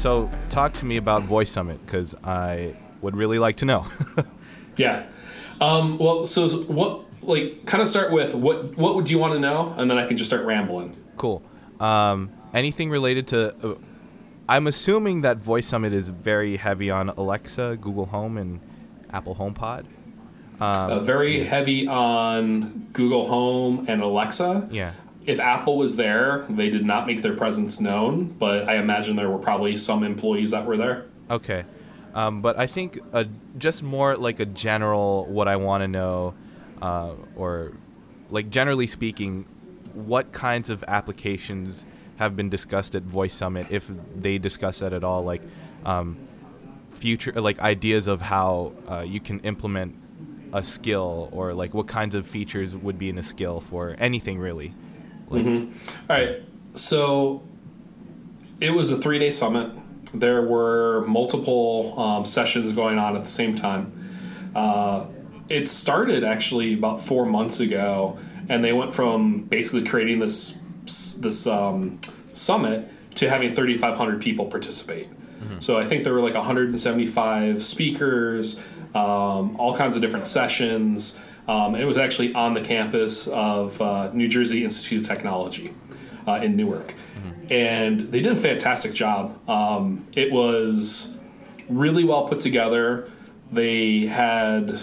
so talk to me about Voice Summit because I would really like to know. yeah. Um, well, so what? Like, kind of start with what? What would you want to know, and then I can just start rambling. Cool. Um, anything related to? Uh, I'm assuming that Voice Summit is very heavy on Alexa, Google Home, and Apple HomePod. Um, uh, very heavy on Google Home and Alexa. Yeah. If Apple was there, they did not make their presence known, but I imagine there were probably some employees that were there. Okay. Um, but I think uh, just more like a general what I want to know, uh, or like generally speaking, what kinds of applications have been discussed at Voice Summit, if they discuss that at all, like um, future, like ideas of how uh, you can implement a skill, or like what kinds of features would be in a skill for anything really. Like, mm-hmm. all right, so it was a three-day summit. There were multiple um, sessions going on at the same time. Uh, it started actually about four months ago, and they went from basically creating this this um, summit to having 3,500 people participate. Mm-hmm. So I think there were like 175 speakers, um, all kinds of different sessions. Um, it was actually on the campus of uh, New Jersey Institute of Technology uh, in Newark. And they did a fantastic job. Um, it was really well put together. They had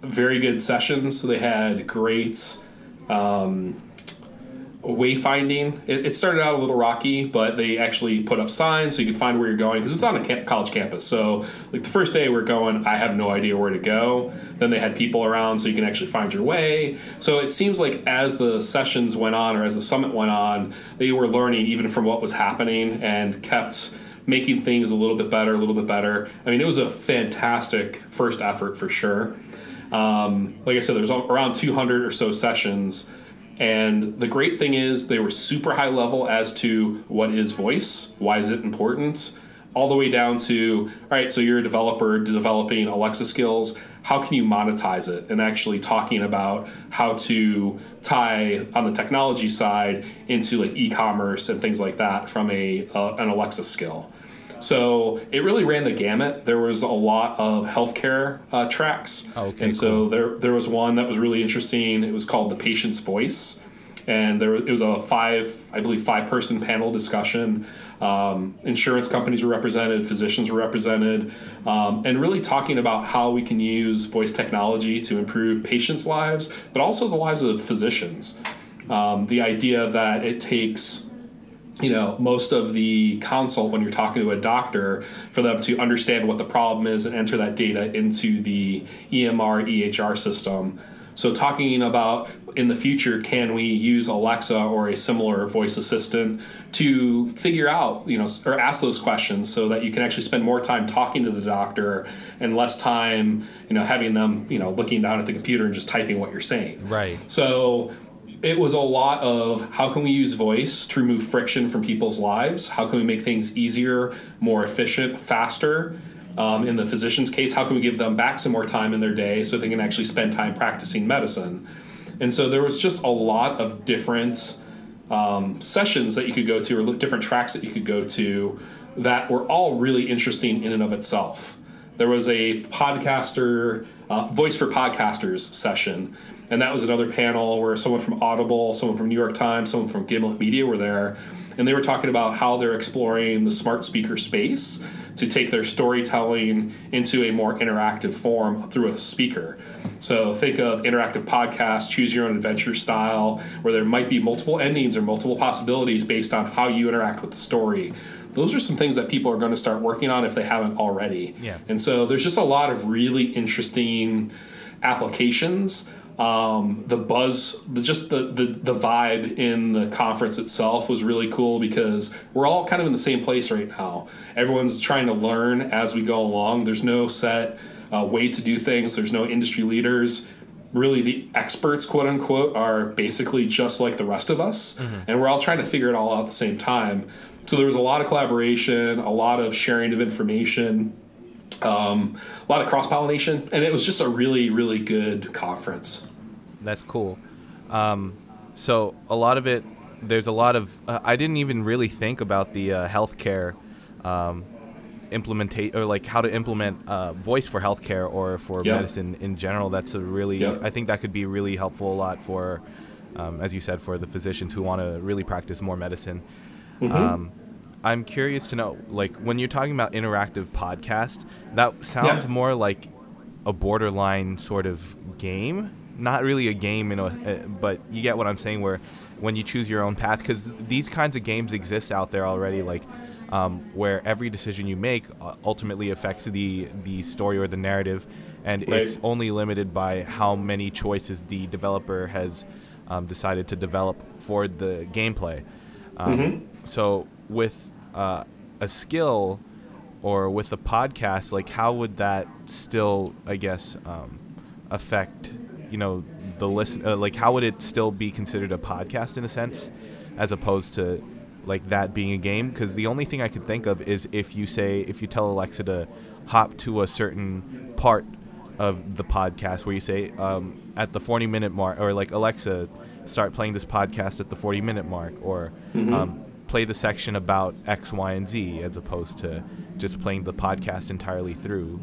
very good sessions. So they had great um, wayfinding. It, it, started out a little rocky, but they actually put up signs so you could find where you're going because it's on a camp, college campus. So, like the first day we're going, I have no idea where to go. Then they had people around so you can actually find your way. So it seems like as the sessions went on or as the summit went on, they were learning even from what was happening and kept making things a little bit better, a little bit better. I mean, it was a fantastic first effort for sure. Um, like I said, there's around 200 or so sessions and the great thing is, they were super high level as to what is voice, why is it important, all the way down to, all right, so you're a developer developing Alexa skills. How can you monetize it? And actually talking about how to tie on the technology side into like e-commerce and things like that from a uh, an Alexa skill. So it really ran the gamut. There was a lot of healthcare uh, tracks, oh, okay, and cool. so there there was one that was really interesting. It was called the patient's voice, and there it was a five I believe five person panel discussion. Um, insurance companies were represented, physicians were represented, um, and really talking about how we can use voice technology to improve patients' lives, but also the lives of physicians. Um, the idea that it takes you know most of the consult when you're talking to a doctor for them to understand what the problem is and enter that data into the EMR EHR system. So talking about in the future, can we use Alexa or a similar voice assistant to figure out, you know, or ask those questions so that you can actually spend more time talking to the doctor and less time, you know, having them, you know, looking down at the computer and just typing what you're saying. Right. So it was a lot of how can we use voice to remove friction from people's lives? How can we make things easier, more efficient, faster? Um, in the physician's case, how can we give them back some more time in their day so they can actually spend time practicing medicine? And so there was just a lot of different um, sessions that you could go to, or different tracks that you could go to, that were all really interesting in and of itself. There was a podcaster, uh, voice for podcasters session and that was another panel where someone from Audible, someone from New York Times, someone from Gimlet Media were there, and they were talking about how they're exploring the smart speaker space to take their storytelling into a more interactive form through a speaker. So think of interactive podcasts, choose your own adventure style, where there might be multiple endings or multiple possibilities based on how you interact with the story. Those are some things that people are going to start working on if they haven't already. Yeah. And so there's just a lot of really interesting applications um, the buzz, the, just the, the the vibe in the conference itself was really cool because we're all kind of in the same place right now. Everyone's trying to learn as we go along. There's no set uh, way to do things. There's no industry leaders. Really, the experts, quote unquote, are basically just like the rest of us, mm-hmm. and we're all trying to figure it all out at the same time. So there was a lot of collaboration, a lot of sharing of information um, a lot of cross pollination, and it was just a really, really good conference. That's cool. Um, so a lot of it, there's a lot of. Uh, I didn't even really think about the uh, healthcare um, implementate or like how to implement uh, voice for healthcare or for Yep. medicine in general. That's a really Yep. I think that could be really helpful a lot for, um, as you said, for the physicians who want to really practice more medicine. Mm-hmm. I'm curious to know, like, when you're talking about interactive podcast, that sounds Yeah. more like a borderline sort of game. Not really a game, in a, uh, but you get what I'm saying. Where when you choose your own path, because these kinds of games exist out there already, like um, where every decision you make uh, ultimately affects the the story or the narrative, and Right. it's only limited by how many choices the developer has um, decided to develop for the gameplay. Um, So with uh, a skill or with a podcast, like how would that still, I guess, um, affect you know the listen? Uh, like how would it still be considered a podcast in a sense, as opposed to like that being a game? Because the only thing I could think of is if you say if you tell Alexa to hop to a certain part of the podcast where you say um, at the 40 minute mark or like alexa start playing this podcast at the 40 minute mark or um, play the section about x y and z as opposed to just playing the podcast entirely through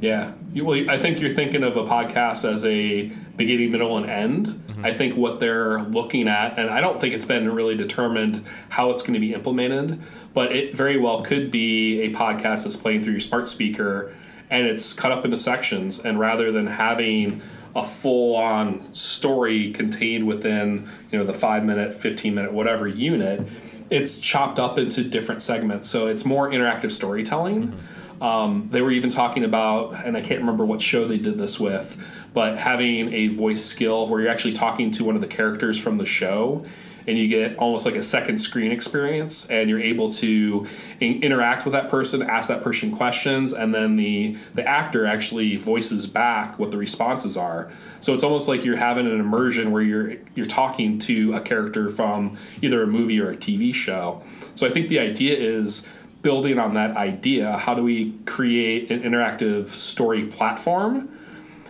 Yeah, you, well, I think you're thinking of a podcast as a beginning, middle, and end. Mm-hmm. I think what they're looking at, and I don't think it's been really determined how it's going to be implemented, but it very well could be a podcast that's playing through your smart speaker, and it's cut up into sections. And rather than having a full-on story contained within, you know, the five-minute, fifteen-minute, whatever unit, it's chopped up into different segments. So it's more interactive storytelling. Um, they were even talking about, and I can't remember what show they did this with, but having a voice skill where you're actually talking to one of the characters from the show and you get almost like a second screen experience and you're able to in- interact with that person ask that person questions and then the the actor actually voices back what the responses are. So it's almost like you're having an immersion where you're you're talking to a character from either a movie or a TV show. So I think the idea is building on that idea how do we create an interactive story platform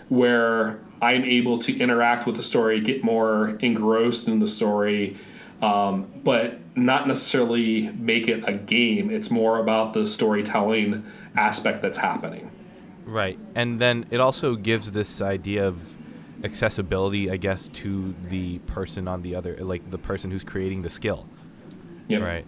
where I'm able to interact with the story, get more engrossed in the story, um, but not necessarily make it a game. It's more about the storytelling aspect that's happening. right and then it also gives this idea of accessibility i guess to the person on the other like the person who's creating the skill Yep. right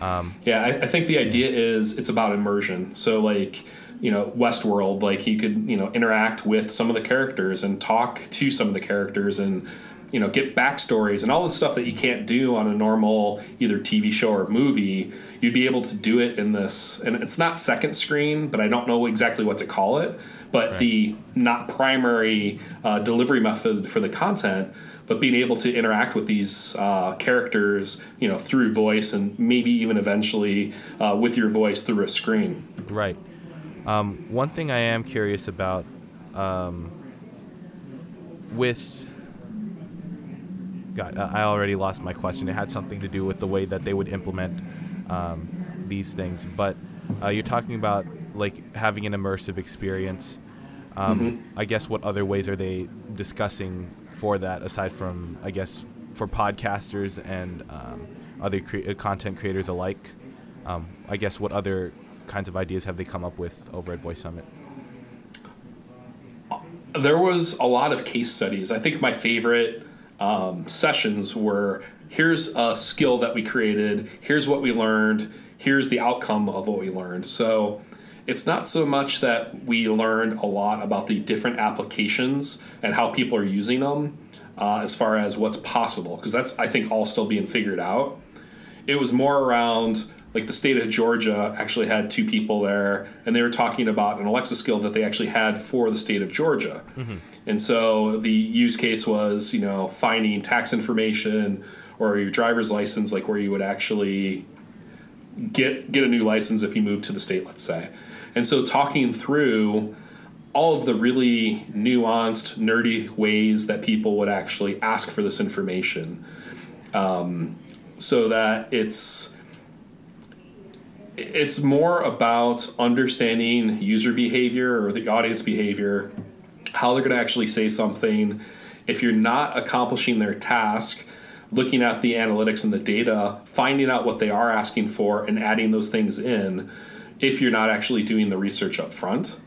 Um, Yeah, I, I think the idea is it's about immersion. So like, you know, Westworld, like you could, you know, interact with some of the characters and talk to some of the characters and, you know, get backstories and all the stuff that you can't do on a normal either TV show or movie. You'd be able to do it in this, and it's not second screen, but I don't know exactly what to call it. But the not primary uh, delivery method for the content but being able to interact with these uh, characters, you know, through voice and maybe even eventually uh, with your voice through a screen. Right. Um, one thing I am curious about um, with. God, I already lost my question. It had something to do with the way that they would implement um, these things. But uh, you're talking about like having an immersive experience. Um, I guess what other ways are they discussing for that aside from I guess for podcasters and um, other cre- uh, content creators alike? Um, I guess what other kinds of ideas have they come up with over at Voice Summit? There was a lot of case studies. I think my favorite um, sessions were here's a skill that we created, here's what we learned, here's the outcome of what we learned. So it's not so much that we learned a lot about the different applications and how people are using them uh, as far as what's possible, because that's, I think, all still being figured out. It was more around like the state of Georgia actually had two people there, and they were talking about an Alexa skill that they actually had for the state of Georgia. And so the use case was, you know, finding tax information or your driver's license, like where you would actually get get a new license if you move to the state, let's say. And so talking through all of the really nuanced, nerdy ways that people would actually ask for this information, um, so that it's it's more about understanding user behavior or the audience behavior, how they're going to actually say something. If you're not accomplishing their task, looking at the analytics and the data, finding out what they are asking for, and adding those things in, if you're not actually doing the research up front.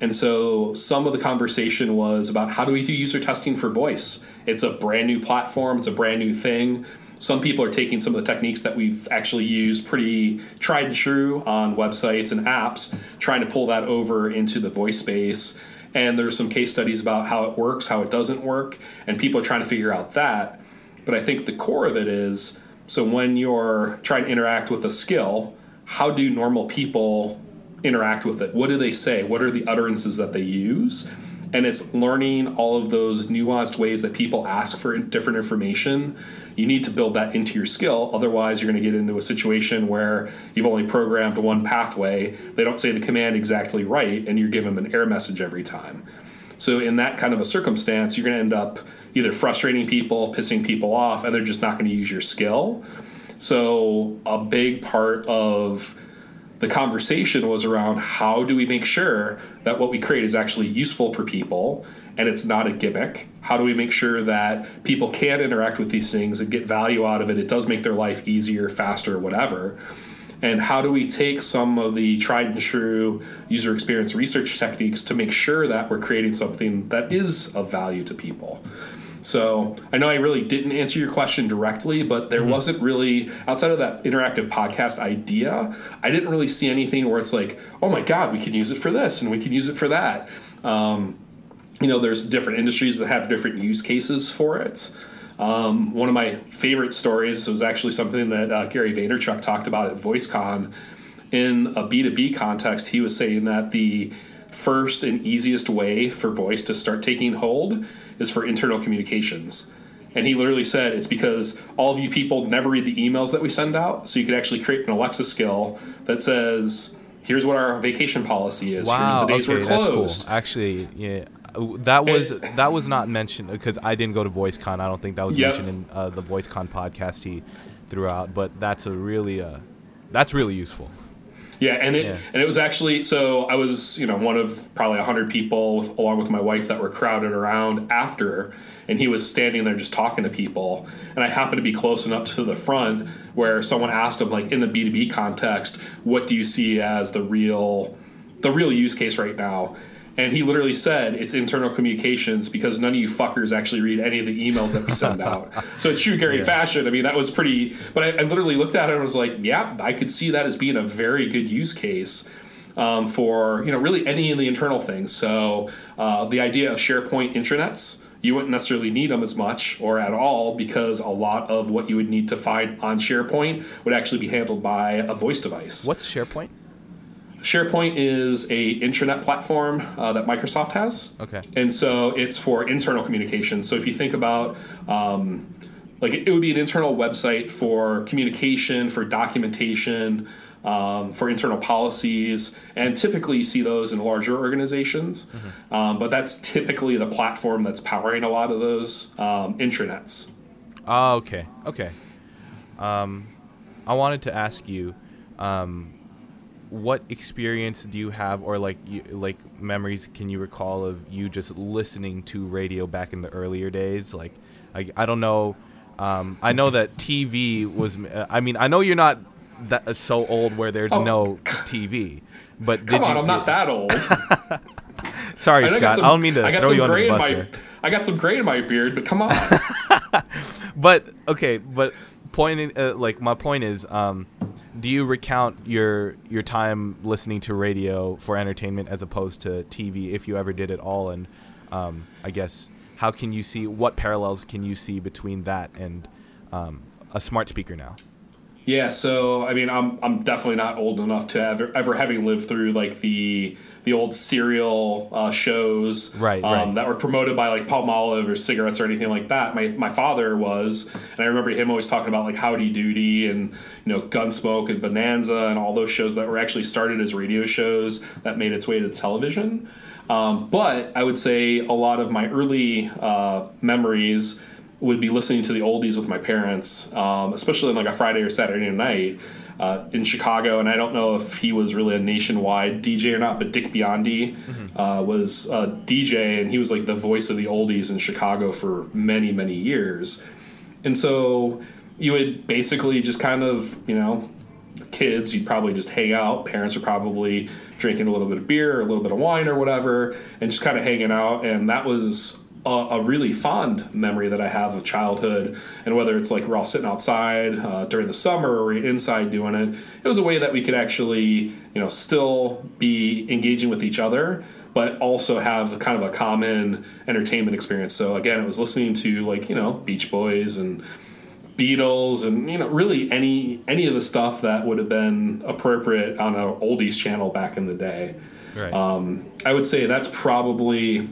And so some of the conversation was about how do we do user testing for voice? It's a brand new platform, it's a brand new thing. Some people are taking some of the techniques that we've actually used pretty tried and true on websites and apps, trying to pull that over into the voice space. And there's some case studies about how it works, how it doesn't work, and people are trying to figure out that. But I think the core of it is so when you're trying to interact with a skill, how do normal people interact with it? What do they say? What are the utterances that they use? And it's learning all of those nuanced ways that people ask for different information. You need to build that into your skill. Otherwise, you're going to get into a situation where you've only programmed one pathway. They don't say the command exactly right, and you're giving them an error message every time. So, in that kind of a circumstance, you're going to end up either frustrating people, pissing people off, and they're just not going to use your skill. So, a big part of the conversation was around how do we make sure that what we create is actually useful for people and it's not a gimmick? How do we make sure that people can interact with these things and get value out of it? It does make their life easier, faster, whatever. And how do we take some of the tried and true user experience research techniques to make sure that we're creating something that is of value to people? So I know I really didn't answer your question directly, but there mm-hmm. wasn't really outside of that interactive podcast idea. I didn't really see anything where it's like, oh my god, we can use it for this and we can use it for that. Um, you know, there's different industries that have different use cases for it. Um, one of my favorite stories was actually something that uh, Gary Vaynerchuk talked about at VoiceCon. In a B2B context, he was saying that the first and easiest way for voice to start taking hold is for internal communications. And he literally said it's because all of you people never read the emails that we send out. So you could actually create an Alexa skill that says, here's what our vacation policy is. Wow, here's the days okay, we're closed. Cool. Actually, yeah. That was that was not mentioned because I didn't go to VoiceCon. I don't think that was yep. mentioned in uh, the VoiceCon podcast he threw out. But that's a really uh, that's really useful. Yeah, and it yeah. and it was actually so I was you know one of probably hundred people along with my wife that were crowded around after, and he was standing there just talking to people, and I happened to be close enough to the front where someone asked him like in the B two B context, what do you see as the real the real use case right now? And he literally said it's internal communications because none of you fuckers actually read any of the emails that we send out. so it's true Gary yeah. fashion. I mean, that was pretty. But I, I, literally looked at it and was like, yeah, I could see that as being a very good use case. Um, for you know really any of the internal things so uh, the idea of sharepoint intranets you wouldn't necessarily need them as much or at all because a lot of what you would need to find on SharePoint would actually be handled by a voice device. What's SharePoint? SharePoint is a intranet platform uh, that Microsoft has. Okay. And so it's for internal communication. So if you think about um, like it, would be an internal website for communication, for documentation, um, for internal policies, and typically you see those in larger organizations. Mm-hmm. Um, but that's typically the platform that's powering a lot of those um, intranets. Ah, okay, okay. Um, I wanted to ask you, um, what experience do you have or like you, like memories can you recall of you just listening to radio back in the earlier days? Like i, I don't know um, i know that tv was i mean i know you're not that so old where there's oh. no tv but come on you, i'm not that old. Sorry scott i, some, I don't mean to throw you under the bus my, i got some gray in my beard but come on. But okay but point uh, like my point is um, do you recount your your time listening to radio for entertainment as opposed to TV if you ever did at all? And um, I guess how can you see what parallels can you see between that and um, a smart speaker now? Yeah so I mean I'm I'm definitely not old enough to ever ever having lived through like the the old serial uh, shows right, um, right. that were promoted by like Palmolive or cigarettes or anything like that. My, my father was, and I remember him always talking about like Howdy Doody and you know Gunsmoke and Bonanza and all those shows that were actually started as radio shows that made its way to television. Um, but I would say a lot of my early uh, memories would be listening to the oldies with my parents, um, especially on like a Friday or Saturday night uh, in Chicago, and I don't know if he was really a nationwide DJ or not, but Dick Biondi mm-hmm. uh, was a DJ, and he was like the voice of the oldies in Chicago for many, many years. And so you would basically just kind of, you know, kids, you'd probably just hang out. Parents are probably drinking a little bit of beer or a little bit of wine or whatever, and just kind of hanging out. And that was a, a, really fond memory that I have of childhood. And whether it's like we're all sitting outside uh, during the summer or inside doing it, it was a way that we could actually, you know, still be engaging with each other, but also have kind of a common entertainment experience. So again, it was listening to like you know Beach Boys and Beatles and you know really any any of the stuff that would have been appropriate on a oldies channel back in the day. Right. Um, I would say that's probably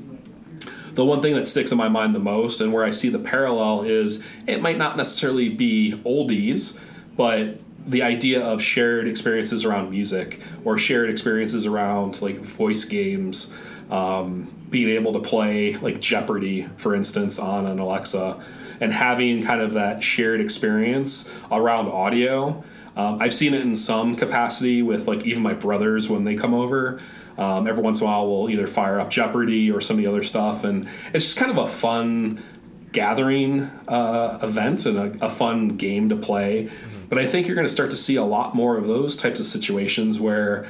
the one thing that sticks in my mind the most and where I see the parallel is it might not necessarily be oldies, but the idea of shared experiences around music or shared experiences around like voice games, um, being able to play like Jeopardy, for instance, on an Alexa, and having kind of that shared experience around audio. Um, I've seen it in some capacity with like even my brothers when they come over. Um, every once in a while, we'll either fire up Jeopardy or some of the other stuff, and it's just kind of a fun gathering uh, event and a, a, fun game to play. Mm-hmm. But I think you're going to start to see a lot more of those types of situations where,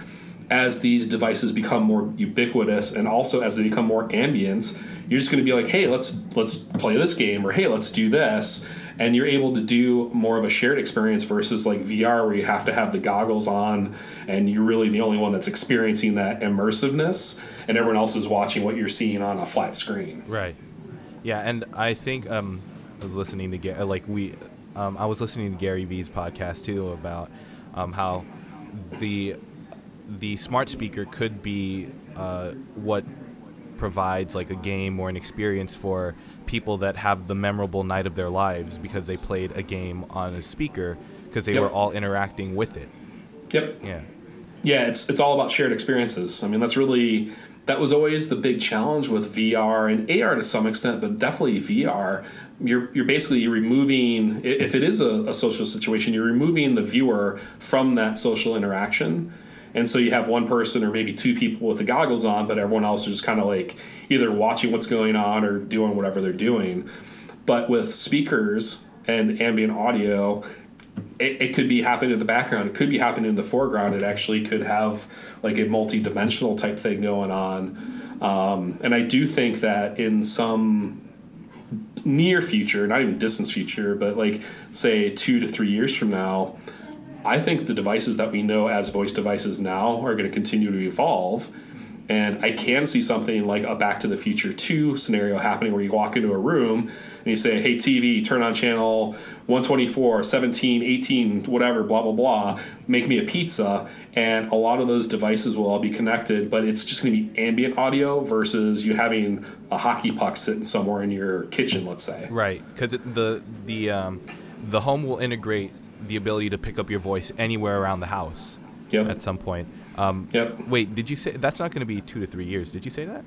as these devices become more ubiquitous and also as they become more ambient, you're just going to be like, hey, let's let's play this game, or hey, let's do this and you're able to do more of a shared experience versus like VR where you have to have the goggles on and you're really the only one that's experiencing that immersiveness and everyone else is watching what you're seeing on a flat screen. Right. Yeah, and I think um, I was listening to like we um, I was listening to Gary Vee's podcast too about um, how the the smart speaker could be uh, what provides like a game or an experience for people that have the memorable night of their lives because they played a game on a speaker because they yep. were all interacting with it. Yep. Yeah. Yeah, it's it's all about shared experiences. I mean, that's really that was always the big challenge with VR and AR to some extent, but definitely VR. You're you're basically removing if it is a, a social situation, you're removing the viewer from that social interaction and so you have one person or maybe two people with the goggles on, but everyone else is just kind of like either watching what's going on or doing whatever they're doing. But with speakers and ambient audio, it, it could be happening in the background. It could be happening in the foreground. It actually could have like a multi-dimensional type thing going on. Um, and I do think that in some near future, not even distance future, but like say two to three years from now, I think the devices that we know as voice devices now are going to continue to evolve. And I can see something like a Back to the Future 2 scenario happening where you walk into a room and you say, hey, TV, turn on channel 124, 17, 18, whatever, blah, blah, blah, make me a pizza. And a lot of those devices will all be connected, but it's just going to be ambient audio versus you having a hockey puck sitting somewhere in your kitchen, let's say. Right. Because the, the, um, the home will integrate the ability to pick up your voice anywhere around the house yep. at some point. Um, yep. Wait, did you say that's not going to be two to three years? Did you say that?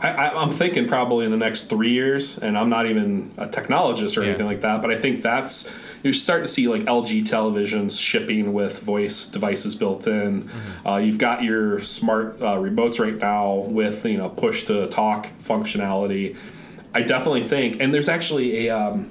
I, am thinking probably in the next three years, and I'm not even a technologist or yeah. anything like that, but I think that's you're starting to see like LG televisions shipping with voice devices built in. Mm-hmm. Uh, you've got your smart uh, remotes right now with you know push to talk functionality. I definitely think, and there's actually a um,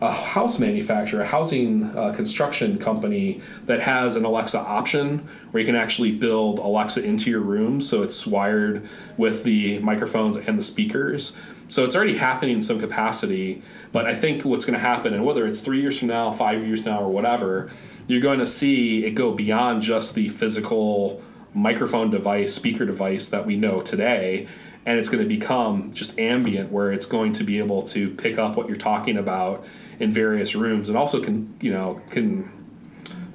a house manufacturer, a housing uh, construction company that has an Alexa option where you can actually build Alexa into your room so it's wired with the microphones and the speakers. So it's already happening in some capacity, but I think what's going to happen, and whether it's three years from now, five years now, or whatever, you're going to see it go beyond just the physical microphone device, speaker device that we know today and it's going to become just ambient where it's going to be able to pick up what you're talking about in various rooms and also can you know can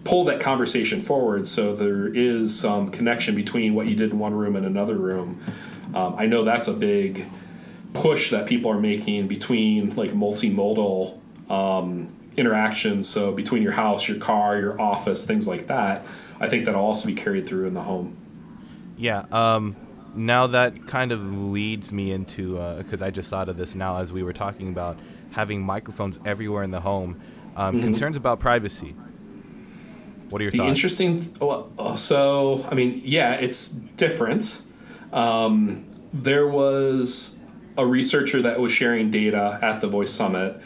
pull that conversation forward so there is some connection between what you did in one room and another room. Um, i know that's a big push that people are making between like multimodal um, interactions. So between your house your car your office things like that i think that'll also be carried through in the home. Yeah um, now that kind of leads me into because uh, i just thought of this now as we were talking about having microphones everywhere in the home. Um, mm-hmm. Concerns about privacy. What are your thoughts? the thoughts? Interesting. Uh, so, I mean, yeah, it's different. Um, there was a researcher that was sharing data at the Voice Summit,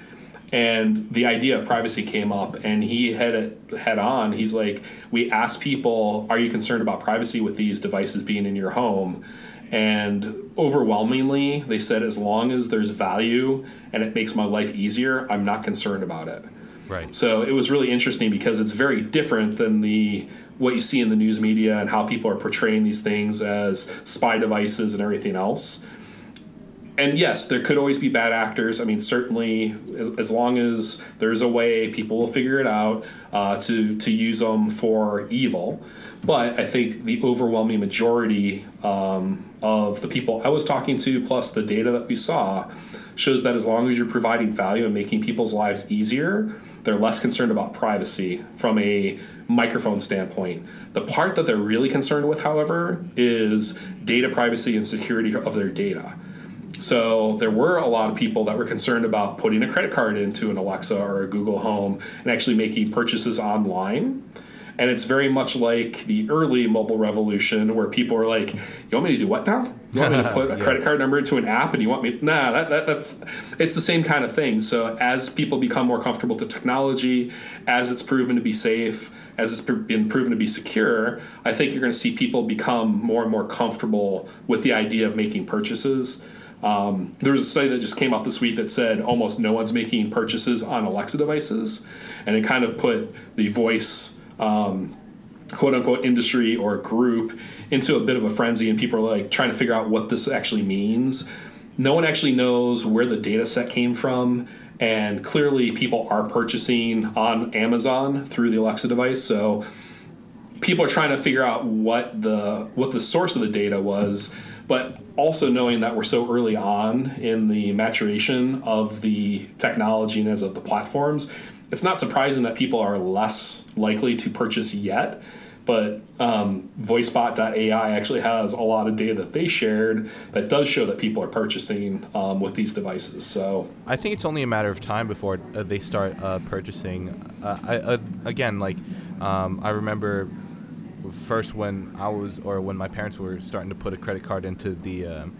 and the idea of privacy came up and he had it head on he's like we asked people are you concerned about privacy with these devices being in your home and overwhelmingly they said as long as there's value and it makes my life easier i'm not concerned about it Right. so it was really interesting because it's very different than the what you see in the news media and how people are portraying these things as spy devices and everything else. And yes, there could always be bad actors. I mean, certainly, as, as long as there's a way, people will figure it out uh, to to use them for evil. But I think the overwhelming majority um, of the people I was talking to, plus the data that we saw, shows that as long as you're providing value and making people's lives easier, they're less concerned about privacy from a microphone standpoint. The part that they're really concerned with, however, is data privacy and security of their data. So there were a lot of people that were concerned about putting a credit card into an Alexa or a Google Home and actually making purchases online. And it's very much like the early mobile revolution where people are like, You want me to do what now? You want me to put a Yeah. credit card number into an app and you want me nah that, that that's it's the same kind of thing. So as people become more comfortable with the technology, as it's proven to be safe, as it's been proven to be secure, I think you're going to see people become more and more comfortable with the idea of making purchases. Um, there was a study that just came out this week that said almost no one's making purchases on Alexa devices, and it kind of put the voice um, quote unquote industry or group into a bit of a frenzy, and people are like trying to figure out what this actually means. No one actually knows where the data set came from, and clearly people are purchasing on Amazon through the Alexa device. So people are trying to figure out what the what the source of the data was, but also knowing that we're so early on in the maturation of the technology and as of the platforms, it's not surprising that people are less likely to purchase yet. But um, VoiceBot.ai actually has a lot of data that they shared that does show that people are purchasing um, with these devices. So I think it's only a matter of time before uh, they start uh, purchasing. Uh, I, uh, again, like um, I remember first when I was, or when my parents were starting to put a credit card into the, um,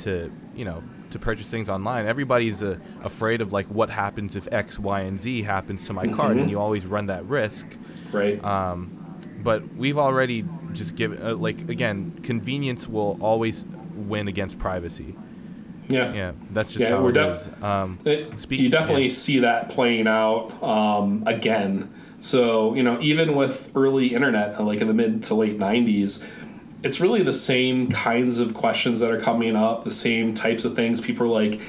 to you know, to purchase things online. Everybody's uh, afraid of like what happens if X, Y, and Z happens to my card, and you always run that risk. right, Um, but we've already just given, uh, like again, convenience will always win against privacy. yeah, Yeah, that's just Yeah, how it def- is. Um, It, Speak- you definitely yeah. see that playing out um, again. So you know, even with early internet, uh, like in the mid to late '90s, it's really the same kinds of questions that are coming up, the same types of things. People are like,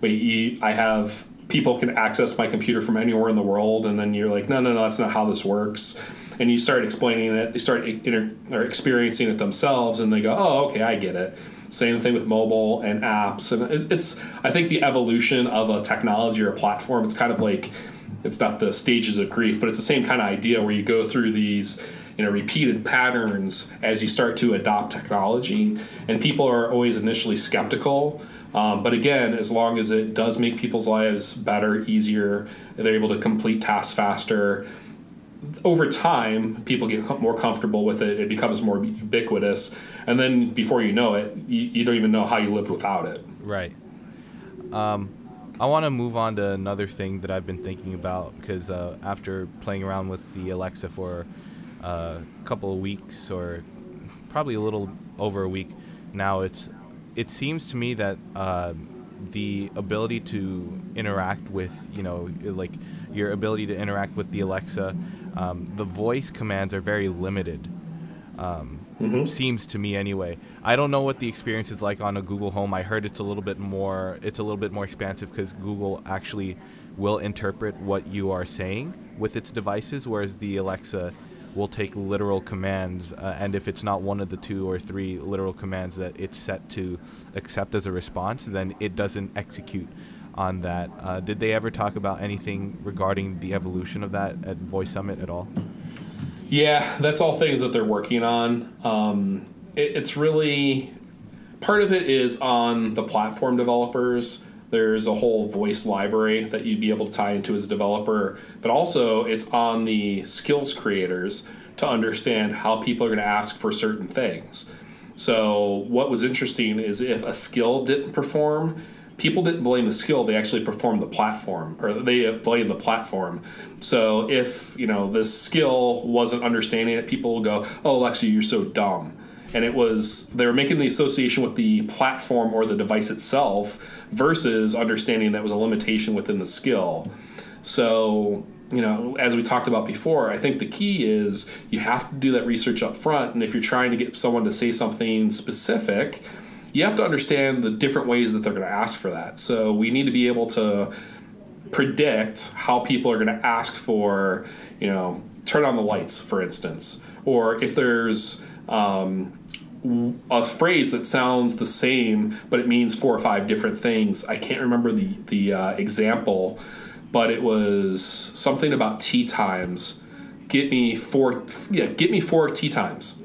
"Wait, you, I have people can access my computer from anywhere in the world," and then you're like, "No, no, no, that's not how this works." And you start explaining it, they start inter- or experiencing it themselves, and they go, "Oh, okay, I get it." Same thing with mobile and apps, and it, it's I think the evolution of a technology or a platform. It's kind of like it's not the stages of grief, but it's the same kind of idea where you go through these you know repeated patterns as you start to adopt technology, and people are always initially skeptical. Um, but again, as long as it does make people's lives better, easier, they're able to complete tasks faster. Over time, people get more comfortable with it. It becomes more ubiquitous, and then before you know it, you, you don't even know how you lived without it. Right. Um, I want to move on to another thing that I've been thinking about because uh, after playing around with the Alexa for uh, a couple of weeks or probably a little over a week now, it's it seems to me that uh, the ability to interact with you know like your ability to interact with the Alexa, um, the voice commands are very limited. Um, Seems to me anyway. I don't know what the experience is like on a Google Home. I heard it's a little bit more. It's a little bit more expansive because Google actually will interpret what you are saying with its devices, whereas the Alexa will take literal commands, uh, and if it's not one of the two or three literal commands that it's set to accept as a response, then it doesn't execute on that. Uh, did they ever talk about anything regarding the evolution of that at Voice Summit at all? Yeah, that's all things that they're working on. Um, it, it's really part of it is on the platform developers. There's a whole voice library that you'd be able to tie into as a developer, but also it's on the skills creators to understand how people are going to ask for certain things. So, what was interesting is if a skill didn't perform, people didn't blame the skill; they actually performed the platform, or they uh, blamed the platform. So if you know this skill wasn't understanding it, people will go, "Oh, Alexa, you're so dumb." And it was they were making the association with the platform or the device itself versus understanding that was a limitation within the skill. So you know, as we talked about before, I think the key is you have to do that research up front. And if you're trying to get someone to say something specific, you have to understand the different ways that they're going to ask for that. So we need to be able to predict how people are going to ask for, you know, turn on the lights, for instance, or if there's um, a phrase that sounds the same but it means four or five different things. I can't remember the the uh, example but it was something about tea times. Get me four, yeah, get me four tea times.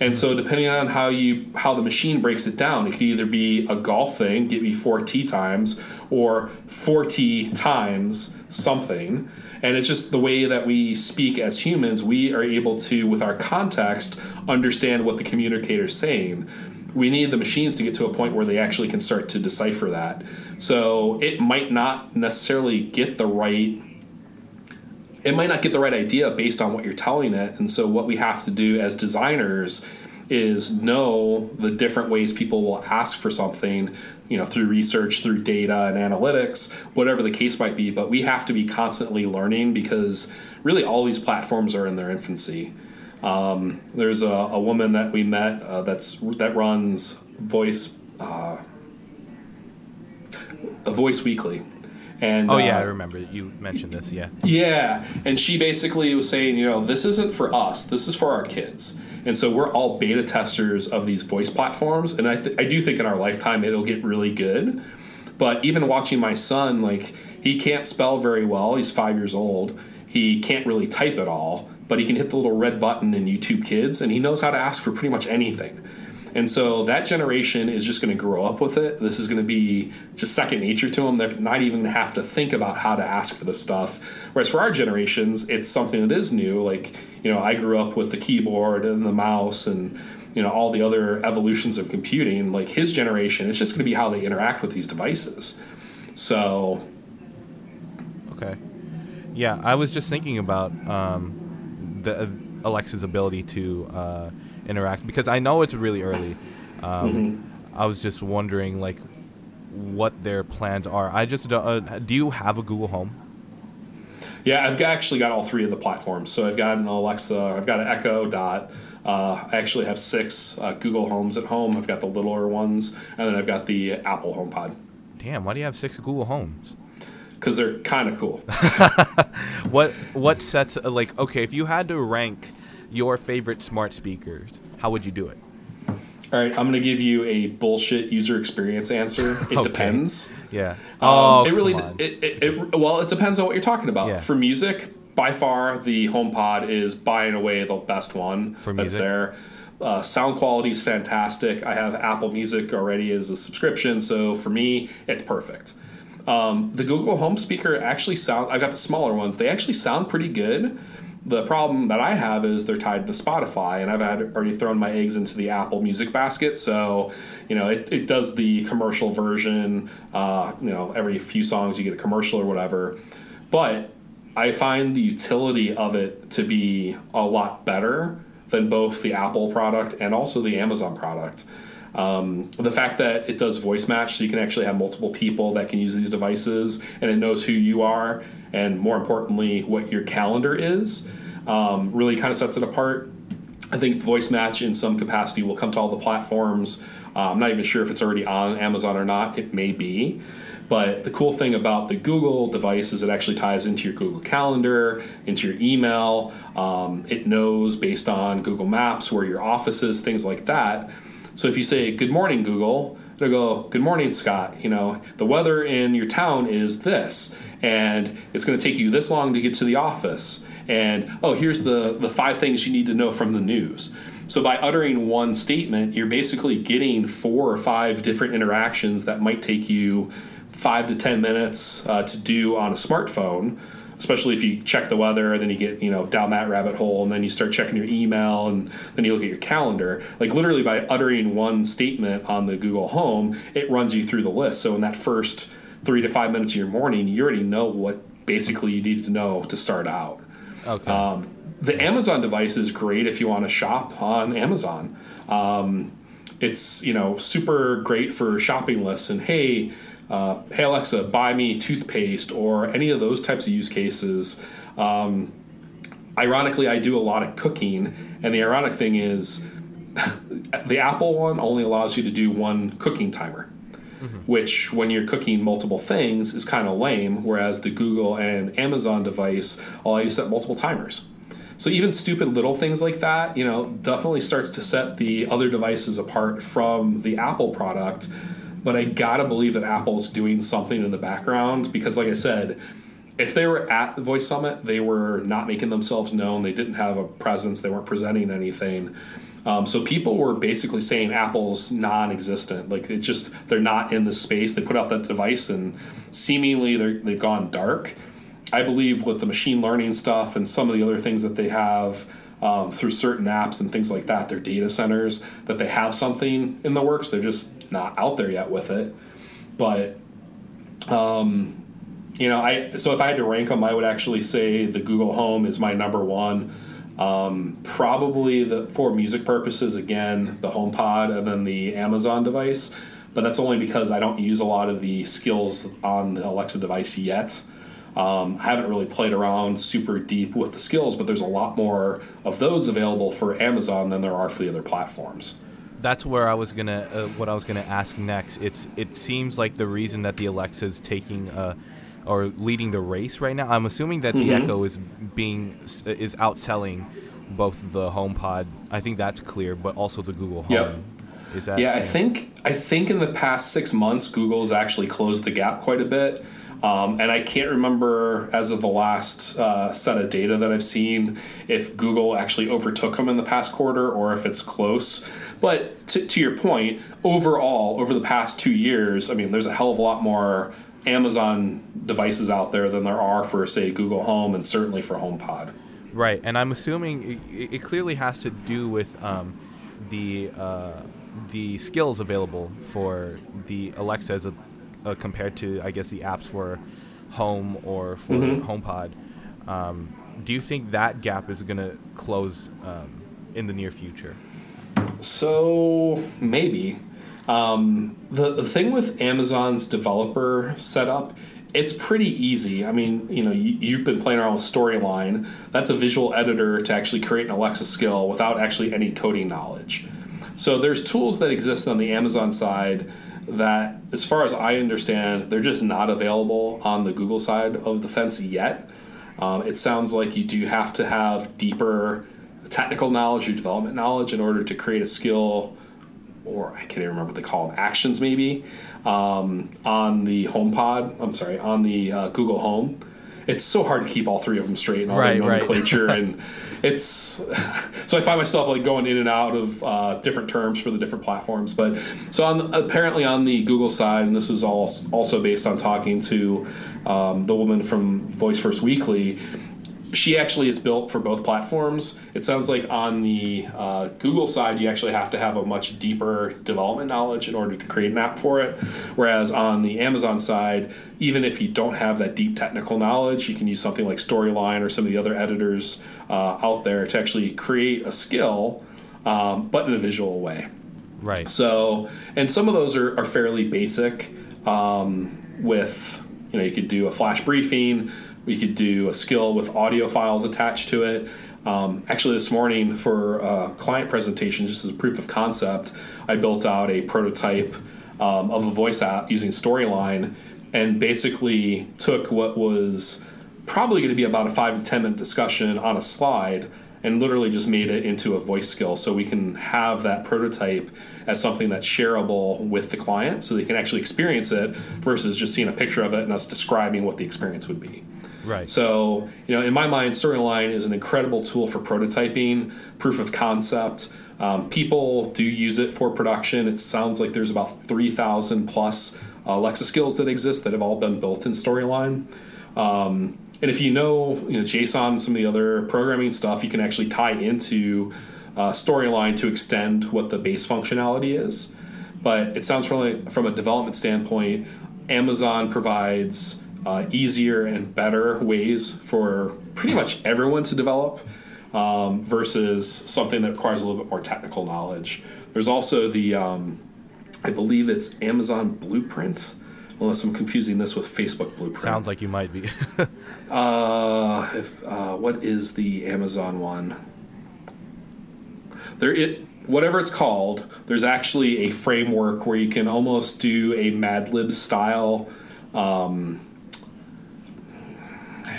And so, depending on how you how the machine breaks it down, it could either be a golf thing, get me four tea times, or four tea times something. And it's just the way that we speak as humans. We are able to, with our context, understand what the communicator's saying we need the machines to get to a point where they actually can start to decipher that. So it might not necessarily get the right it might not get the right idea based on what you're telling it. And so what we have to do as designers is know the different ways people will ask for something, you know, through research, through data and analytics, whatever the case might be, but we have to be constantly learning because really all these platforms are in their infancy. Um, there's a, a, woman that we met uh, that's that runs Voice uh, Voice Weekly. And, oh yeah, uh, I remember you mentioned this. Yeah. Yeah, and she basically was saying, you know, this isn't for us. This is for our kids. And so we're all beta testers of these voice platforms, and I th- I do think in our lifetime it'll get really good. But even watching my son, like he can't spell very well. He's five years old. He can't really type at all but he can hit the little red button in YouTube Kids and he knows how to ask for pretty much anything. And so that generation is just going to grow up with it. This is going to be just second nature to them. They're not even going to have to think about how to ask for this stuff. Whereas for our generations, it's something that is new. Like, you know, I grew up with the keyboard and the mouse and, you know, all the other evolutions of computing. Like his generation, it's just going to be how they interact with these devices. So. Okay. Yeah, I was just thinking about. Um, the Alexa's ability to uh, interact because I know it's really early. Um, mm-hmm. I was just wondering like what their plans are. I just don't, uh, do you have a Google Home? Yeah, I've actually got all three of the platforms. So I've got an Alexa, I've got an Echo Dot. Uh, I actually have six uh, Google Homes at home. I've got the littler ones, and then I've got the Apple HomePod. Damn, why do you have six Google Homes? because they're kind of cool. what what sets like okay? If you had to rank your favorite smart speakers, how would you do it? All right, I'm going to give you a bullshit user experience answer. It okay. depends. Yeah. Um, oh, it really it, it, it, well, it depends on what you're talking about. Yeah. For music, by far the HomePod is by and away the best one For that's there. Uh, sound quality is fantastic. I have Apple Music already as a subscription, so for me, it's perfect. Um, the Google Home speaker actually sound. I've got the smaller ones. They actually sound pretty good. The problem that I have is they're tied to Spotify, and I've had already thrown my eggs into the Apple Music basket. So, you know, it, it does the commercial version. Uh, you know, every few songs you get a commercial or whatever. But I find the utility of it to be a lot better than both the Apple product and also the Amazon product. Um, the fact that it does voice match, so you can actually have multiple people that can use these devices, and it knows who you are, and more importantly, what your calendar is, um, really kind of sets it apart. I think voice match in some capacity will come to all the platforms. Uh, I'm not even sure if it's already on Amazon or not. It may be. But the cool thing about the Google device is it actually ties into your Google Calendar, into your email. Um, it knows based on Google Maps where your office is, things like that. So if you say, Good morning, Google, they'll go, Good morning, Scott. You know, the weather in your town is this, and it's going to take you this long to get to the office. And oh, here's the, the five things you need to know from the news. So by uttering one statement, you're basically getting four or five different interactions that might take you five to 10 minutes uh, to do on a smartphone. Especially if you check the weather, then you get you know down that rabbit hole, and then you start checking your email, and then you look at your calendar. Like literally by uttering one statement on the Google Home, it runs you through the list. So in that first three to five minutes of your morning, you already know what basically you need to know to start out. Okay. Um, the Amazon device is great if you want to shop on Amazon. Um, it's you know super great for shopping lists and hey, uh, hey Alexa, buy me toothpaste or any of those types of use cases. Um, ironically, I do a lot of cooking, and the ironic thing is, the Apple one only allows you to do one cooking timer. Which, when you're cooking multiple things, is kind of lame. Whereas the Google and Amazon device allow you to set multiple timers. So even stupid little things like that, you know, definitely starts to set the other devices apart from the Apple product. But I gotta believe that Apple's doing something in the background because, like I said, if they were at the Voice Summit, they were not making themselves known. They didn't have a presence. They weren't presenting anything. Um, so people were basically saying Apple's non-existent. Like it's just they're not in the space. They put out that device and seemingly they've gone dark. I believe with the machine learning stuff and some of the other things that they have um, through certain apps and things like that, their data centers, that they have something in the works. They're just not out there yet with it. But, um, you know, I so if I had to rank them, I would actually say the Google Home is my number one. Um, probably the for music purposes again the HomePod and then the Amazon device, but that's only because I don't use a lot of the skills on the Alexa device yet. Um, I haven't really played around super deep with the skills, but there's a lot more of those available for Amazon than there are for the other platforms. That's where I was gonna, uh, what I was gonna ask next. It's, it seems like the reason that the Alexa is taking, uh, or leading the race right now. I'm assuming that the Mhm. Echo is being, is outselling both the HomePod. I think that's clear, but also the Google Home. Yep. Is that? Yeah, I think I think in the past six months, Google's actually closed the gap quite a bit. Um, and I can't remember as of the last uh, set of data that I've seen if Google actually overtook them in the past quarter or if it's close. But to, to your point, overall, over the past two years, I mean, there's a hell of a lot more Amazon devices out there than there are for, say, Google Home and certainly for HomePod. Right, and I'm assuming it, it clearly has to do with um, the uh, the skills available for the Alexa as a, uh, compared to I guess the apps for Home or for Mhm. HomePod. Um, do you think that gap is going to close um, in the near future? So maybe um, the the thing with Amazon's developer setup, it's pretty easy. I mean, you know, you, you've been playing around with Storyline. That's a visual editor to actually create an Alexa skill without actually any coding knowledge. So there's tools that exist on the Amazon side that, as far as I understand, they're just not available on the Google side of the fence yet. Um, it sounds like you do have to have deeper technical knowledge or development knowledge in order to create a skill, or I can't even remember what they call them, actions maybe, um, on the HomePod. I'm sorry, on the uh, Google Home. It's so hard to keep all three of them straight and all Right, their right. nomenclature, and it's so I find myself like going in and out of uh, different terms for the different platforms. But so on apparently on the Google side, and this is all also based on talking to um, the woman from Voice First Weekly. She actually is built for both platforms. It sounds like on the uh, Google side, you actually have to have a much deeper development knowledge in order to create an app for it. Whereas on the Amazon side, even if you don't have that deep technical knowledge, you can use something like Storyline or some of the other editors uh, out there to actually create a skill, um, but in a visual way. Right. So, and some of those are, are fairly basic. Um, with you know, you could do a flash briefing. We could do a skill with audio files attached to it. Um, actually, this morning for a client presentation, just as a proof of concept, I built out a prototype um, of a voice app using Storyline, and basically took what was probably going to be about a five to ten minute discussion on a slide and literally just made it into a voice skill so we can have that prototype as something that's shareable with the client so they can actually experience it versus just seeing a picture of it and us describing what the experience would be. Right. So, you know, in my mind, Storyline is an incredible tool for prototyping, proof of concept. Um, people do use it for production. It sounds like there's about 3,000 plus uh, Alexa skills that exist that have all been built in Storyline. Um, And if you know, you know JSON and some of the other programming stuff, you can actually tie into uh, storyline to extend what the base functionality is. But it sounds from from a development standpoint, Amazon provides uh, easier and better ways for pretty much everyone to develop um, versus something that requires a little bit more technical knowledge. There's also the, um, I believe it's Amazon Blueprints, unless I'm confusing this with Facebook Blueprint. Sounds like you might be. uh, if, uh, what is the Amazon one? There it whatever it's called. There's actually a framework where you can almost do a Mad Lib style. Um,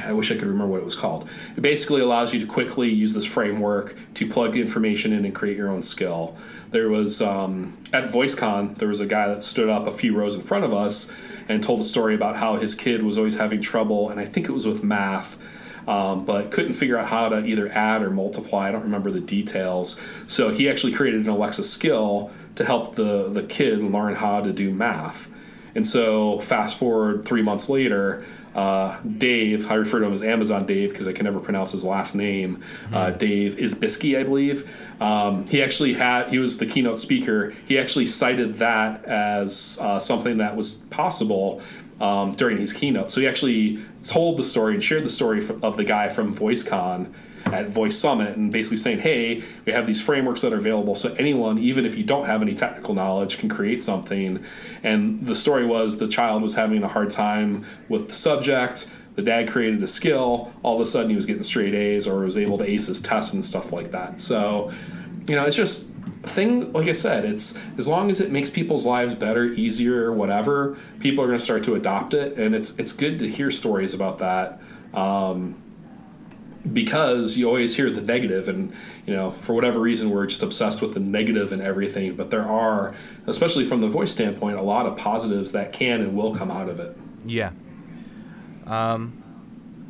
I wish I could remember what it was called. It basically allows you to quickly use this framework to plug information in and create your own skill. There was um, at VoiceCon, there was a guy that stood up a few rows in front of us and told a story about how his kid was always having trouble, and I think it was with math. Um, but couldn't figure out how to either add or multiply. I don't remember the details. So he actually created an Alexa skill to help the, the kid learn how to do math. And so, fast forward three months later, uh, Dave, I refer to him as Amazon Dave because I can never pronounce his last name. Mm-hmm. Uh, Dave Isbitski, I believe. Um, he actually had he was the keynote speaker. He actually cited that as uh, something that was possible um, during his keynote. So he actually told the story and shared the story of the guy from VoiceCon at Voice Summit and basically saying, hey, we have these frameworks that are available so anyone, even if you don't have any technical knowledge, can create something. And the story was the child was having a hard time with the subject. The dad created the skill. All of a sudden, he was getting straight A's or was able to ace his tests and stuff like that. So, you know, it's just thing like i said it's as long as it makes people's lives better easier whatever people are going to start to adopt it and it's it's good to hear stories about that um, because you always hear the negative and you know for whatever reason we're just obsessed with the negative and everything but there are especially from the voice standpoint a lot of positives that can and will come out of it. Yeah. Um,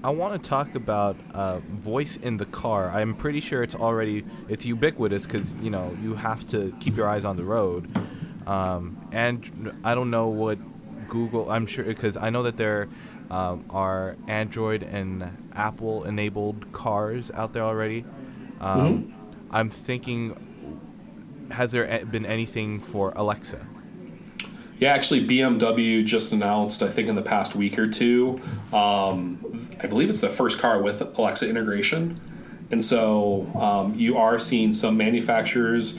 i want to talk about uh, voice in the car. I'm pretty sure it's already it's ubiquitous because you know you have to keep your eyes on the road. Um, and i don't know what google i'm sure because i know that there um, are Android and Apple enabled cars out there already. Um, mm-hmm. I'm thinking, has there been anything for Alexa? Yeah, actually, BMW just announced, I think, in the past week or two, um, I believe it's the first car with Alexa integration. And so um, you are seeing some manufacturers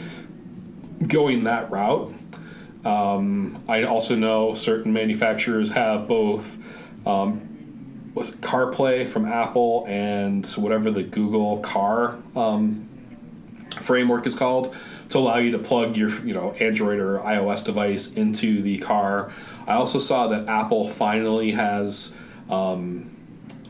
going that route. Um, I also know certain manufacturers have both um, was CarPlay from Apple and whatever the Google Car um, framework is called to allow you to plug your you know Android or iOS device into the car. I also saw that Apple finally has um,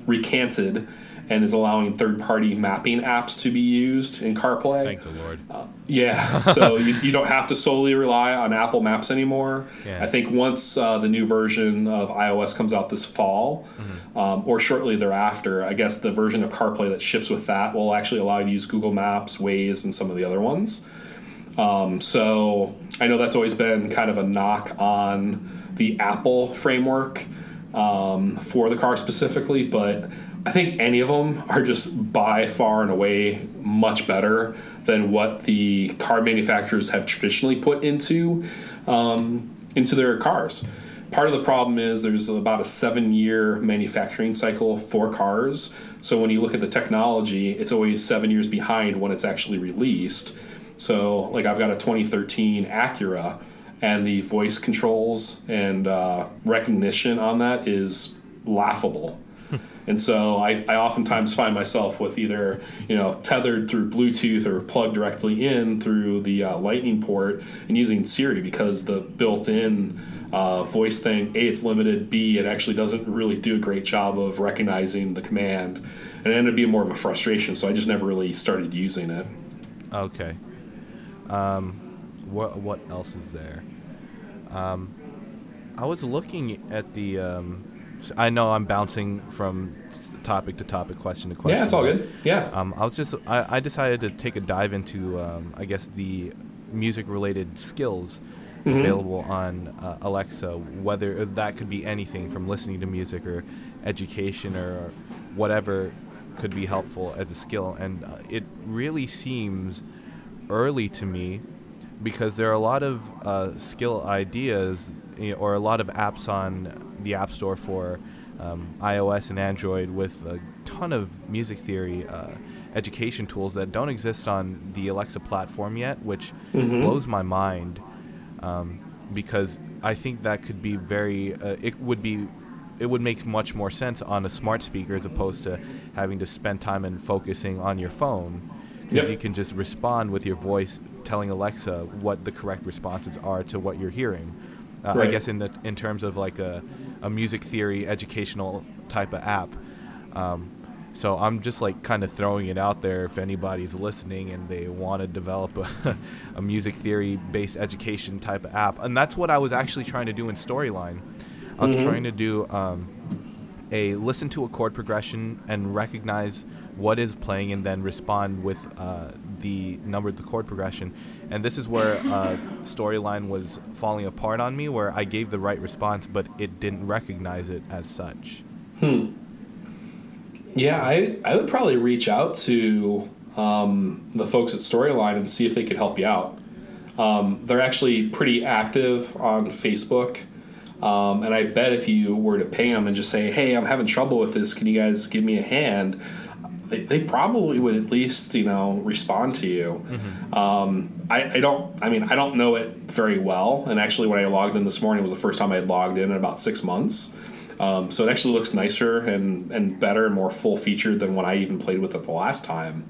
recanted and is allowing third-party mapping apps to be used in CarPlay. Thank the Lord. Uh, yeah, so you, you don't have to solely rely on Apple Maps anymore. Yeah. I think once uh, the new version of iOS comes out this fall, mm-hmm. um, or shortly thereafter, I guess the version of CarPlay that ships with that will actually allow you to use Google Maps, Waze, and some of the other ones. Um, so I know that's always been kind of a knock on the Apple framework um, for the car specifically, but I think any of them are just by far and away much better than what the car manufacturers have traditionally put into um, into their cars. Part of the problem is there's about a seven year manufacturing cycle for cars. So when you look at the technology, it's always seven years behind when it's actually released. So, like, I've got a 2013 Acura, and the voice controls and uh, recognition on that is laughable. And so I, I oftentimes find myself with either, you know, tethered through Bluetooth or plugged directly in through the uh, Lightning port and using Siri because the built in uh, voice thing, A, it's limited, B, it actually doesn't really do a great job of recognizing the command. And it ended up being more of a frustration, so I just never really started using it. Okay. Um, what, what else is there? Um, I was looking at the. Um, I know I'm bouncing from topic to topic, question to question. Yeah, it's all good. Yeah. Um, I was just I, I decided to take a dive into um, I guess the music related skills, Mm-hmm. available on uh, Alexa. Whether that could be anything from listening to music or education or whatever could be helpful as a skill, and uh, it really seems early to me because there are a lot of uh, skill ideas you know, or a lot of apps on the App Store for um, iOS and Android with a ton of music theory uh, education tools that don't exist on the Alexa platform yet, which Mhm. blows my mind um, because I think that could be very, uh, it would be. It would make much more sense on a smart speaker as opposed to having to spend time and focusing on your phone because Yep. you can just respond with your voice telling Alexa what the correct responses are to what you're hearing. Uh, I guess in the in terms of like a, a music theory educational type of app. Um, so I'm just like kind of throwing it out there if anybody's listening and they want to develop a, a music theory based education type of app. And that's what I was actually trying to do in Storyline. I was trying to do um, a listen to a chord progression and recognize what is playing and then respond with uh, the number of the chord progression. And this is where uh, storyline was falling apart on me, where I gave the right response, but it didn't recognize it as such. Hmm. Yeah, I, I would probably reach out to um, the folks at Storyline and see if they could help you out. Um, they're actually pretty active on Facebook. Um, and I bet if you were to ping them and just say, hey, I'm having trouble with this, can you guys give me a hand? They, they probably would at least, you know, respond to you. Um, I, I don't, I mean, I don't know it very well. And actually, when I logged in this morning, was the first time I had logged in in about six months. Um, so it actually looks nicer and, and better and more full featured than when I even played with it the last time.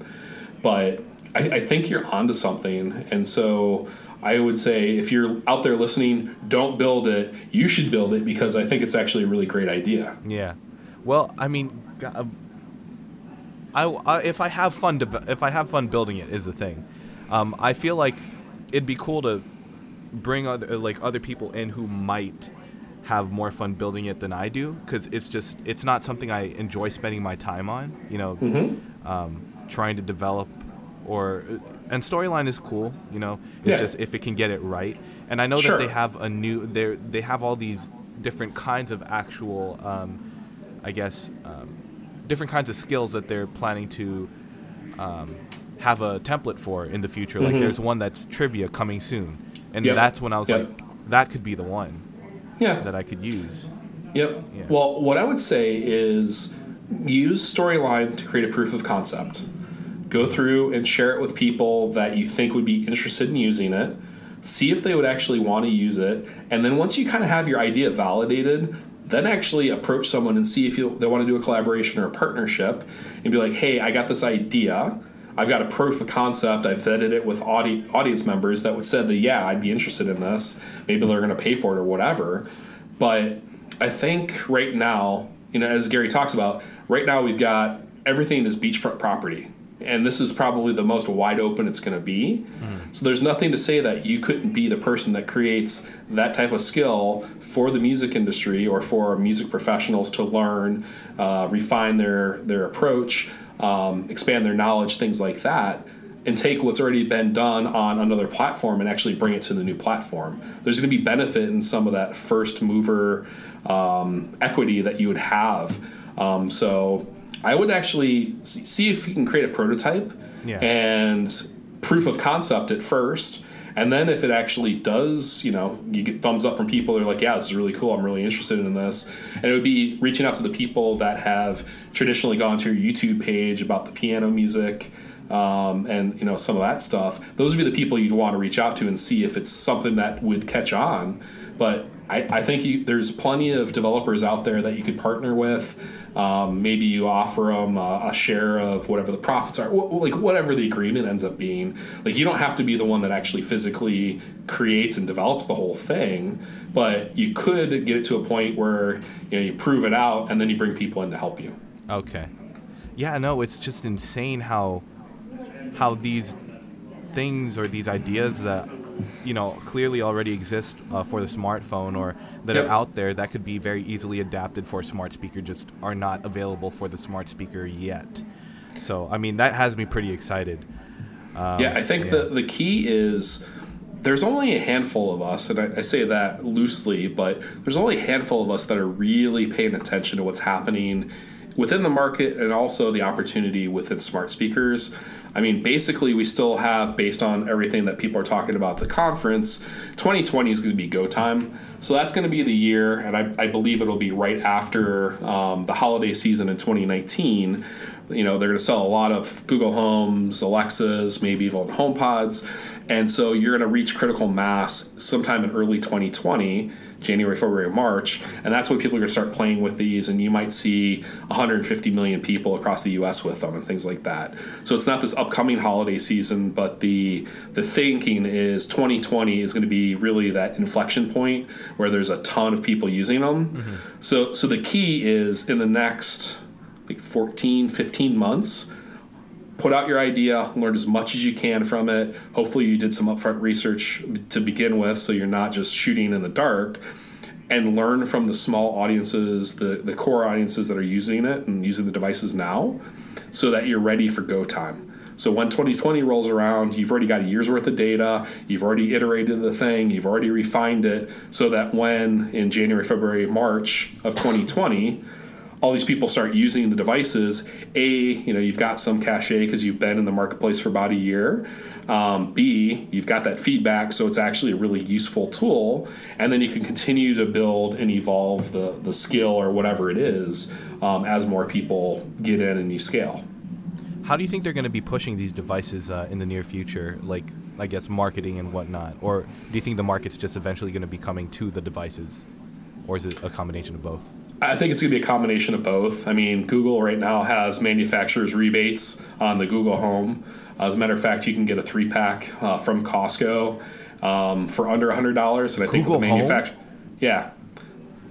But I, I think you're onto something. And so I would say if you're out there listening, don't build it. You should build it because I think it's actually a really great idea. Yeah. Well, I mean, uh, I, I if I have fun deve- if I have fun building it is the thing. Um, I feel like it'd be cool to bring other like other people in who might have more fun building it than I do because it's just it's not something I enjoy spending my time on. You know, um, trying to develop or and storyline is cool. You know, it's Yeah. just if it can get it right. And I know Sure. that they have a new they they have all these different kinds of actual um, I guess um, different kinds of skills that they're planning to um, have a template for in the future. Like Mhm. there's one that's trivia coming soon, and Yep. that's when I was Yep. like, that could be the one Yeah. that I could use. Yep. Yeah. Well, what I would say is use Storyline to create a proof of concept. Go through and share it with people that you think would be interested in using it. See if they would actually want to use it. And then once you kind of have your idea validated, then actually approach someone and see if you, they want to do a collaboration or a partnership and be like, hey, I got this idea. I've got a proof of concept. I've vetted it with audi- audience members that would said that, yeah, I'd be interested in this. Maybe they're going to pay for it or whatever. But I think right now, you know, as Gary talks about, right now we've got everything is beachfront property. And this is probably the most wide open it's going to be. So there's nothing to say that you couldn't be the person that creates that type of skill for the music industry or for music professionals to learn, uh, refine their their approach, um, expand their knowledge, things like that and take what's already been done on another platform and actually bring it to the new platform. There's going to be benefit in some of that first mover um, equity that you would have. Um, so I would actually see if you can create a prototype Yeah. and proof of concept at first. And then if it actually does, you know, you get thumbs up from people They're like, yeah, this is really cool. I'm really interested in this. And it would be reaching out to the people that have traditionally gone to your YouTube page about the piano music um, and, you know, some of that stuff. Those would be the people you'd want to reach out to and see if it's something that would catch on. But I, I think you, there's plenty of developers out there that you could partner with. Um, maybe you offer them a, a share of whatever the profits are, wh- like whatever the agreement ends up being. Like you don't have to be the one that actually physically creates and develops the whole thing, but you could get it to a point where you know you prove it out and then you bring people in to help you. Okay. Yeah, no, it's just insane how how these things or these ideas that you know clearly already exist uh, for the smartphone or that Yep. are out there that could be very easily adapted for a smart speaker just are not available for the smart speaker yet. So, I mean, that has me pretty excited. Um, yeah, I think yeah. the the key is there's only a handful of us, and I, I, say that loosely, but there's only a handful of us that are really paying attention to what's happening within the market and also the opportunity within smart speakers. I mean, basically, we still have, based on everything that people are talking about the conference, 2020 is going to be go time. So that's going to be the year, and I, I believe it'll be right after um, the holiday season in 2019. You know, they're going to sell a lot of Google Homes, Alexas, maybe even HomePods. And so you're going to reach critical mass sometime in early 2020 January, February, March, and that's when people are going to start playing with these, and you might see 150 million people across the U.S. with them and things like that. So it's not this upcoming holiday season, but the the thinking is 2020 is going to be really that inflection point where there's a ton of people using them. Mm-hmm. So so the key is in the next like 14, 15 months put out your idea, learn as much as you can from it. Hopefully, you did some upfront research to begin with, so you're not just shooting in the dark. And learn from the small audiences, the, the core audiences that are using it and using the devices now, so that you're ready for go time. So when 2020 rolls around, you've already got a year's worth of data, you've already iterated the thing, you've already refined it, so that when in January, February, March of 2020, all these people start using the devices, a you know you've got some cachet because you've been in the marketplace for about a year. Um, B you've got that feedback, so it's actually a really useful tool, and then you can continue to build and evolve the the skill or whatever it is um, as more people get in and you scale. How do you think they're going to be pushing these devices uh, in the near future? Like, I guess marketing and whatnot, or do you think the market's just eventually going to be coming to the devices, or is it a combination of both? I think it's going to be a combination of both. I mean, Google right now has manufacturers' rebates on the Google Home. As a matter of fact, you can get a three pack uh, from Costco um, for under hundred dollars, and I think the manufacturer, yeah.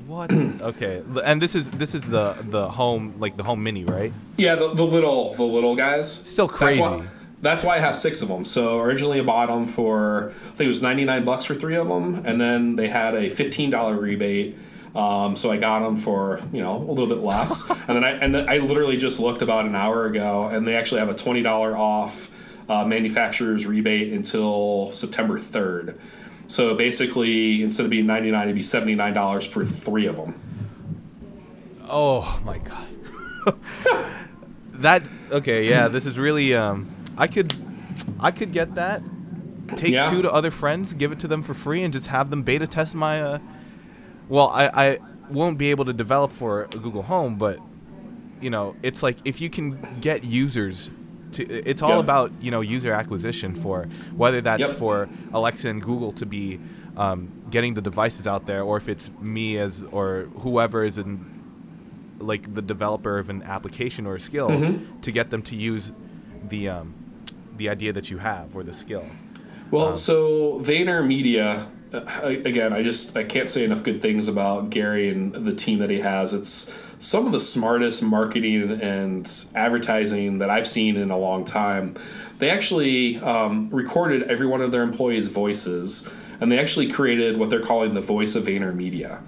What? okay, and this is this is the the home like the home mini, right? Yeah, the, the little the little guys. Still crazy. That's why, that's why I have six of them. So originally I bought them for I think it was ninety nine bucks for three of them, and then they had a fifteen dollar rebate um, so I got them for you know a little bit less, and then I and then I literally just looked about an hour ago, and they actually have a twenty dollar off uh, manufacturer's rebate until September third. So basically, instead of being ninety nine, it'd be seventy nine dollars for three of them. Oh my god. that okay? Yeah, this is really. Um, I could, I could get that. Take yeah. two to other friends, give it to them for free, and just have them beta test my. Uh, well, I, I won't be able to develop for Google Home, but you know, it's like if you can get users to, it's all yep. about you know user acquisition for whether that's yep. for Alexa and Google to be um, getting the devices out there, or if it's me as or whoever is in like the developer of an application or a skill mm-hmm. to get them to use the um, the idea that you have or the skill. Well, um, so VaynerMedia again, I just I can't say enough good things about Gary and the team that he has. It's some of the smartest marketing and advertising that I've seen in a long time. They actually um, recorded every one of their employees' voices, and they actually created what they're calling the voice of VaynerMedia.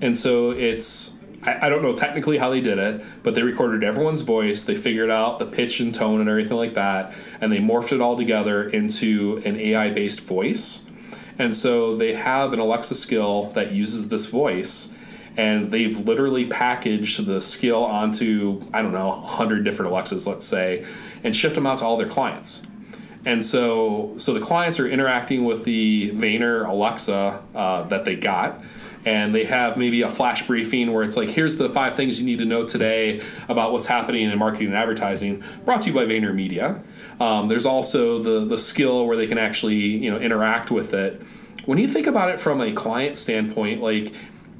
And so it's I, I don't know technically how they did it, but they recorded everyone's voice. They figured out the pitch and tone and everything like that, and they morphed it all together into an AI based voice and so they have an Alexa skill that uses this voice, and they've literally packaged the skill onto, I don't know, 100 different Alexas, let's say, and shipped them out to all their clients. And so, so the clients are interacting with the Vayner Alexa uh, that they got, and they have maybe a flash briefing where it's like, here's the five things you need to know today about what's happening in marketing and advertising, brought to you by VaynerMedia. Um, there's also the the skill where they can actually you know interact with it. When you think about it from a client standpoint, like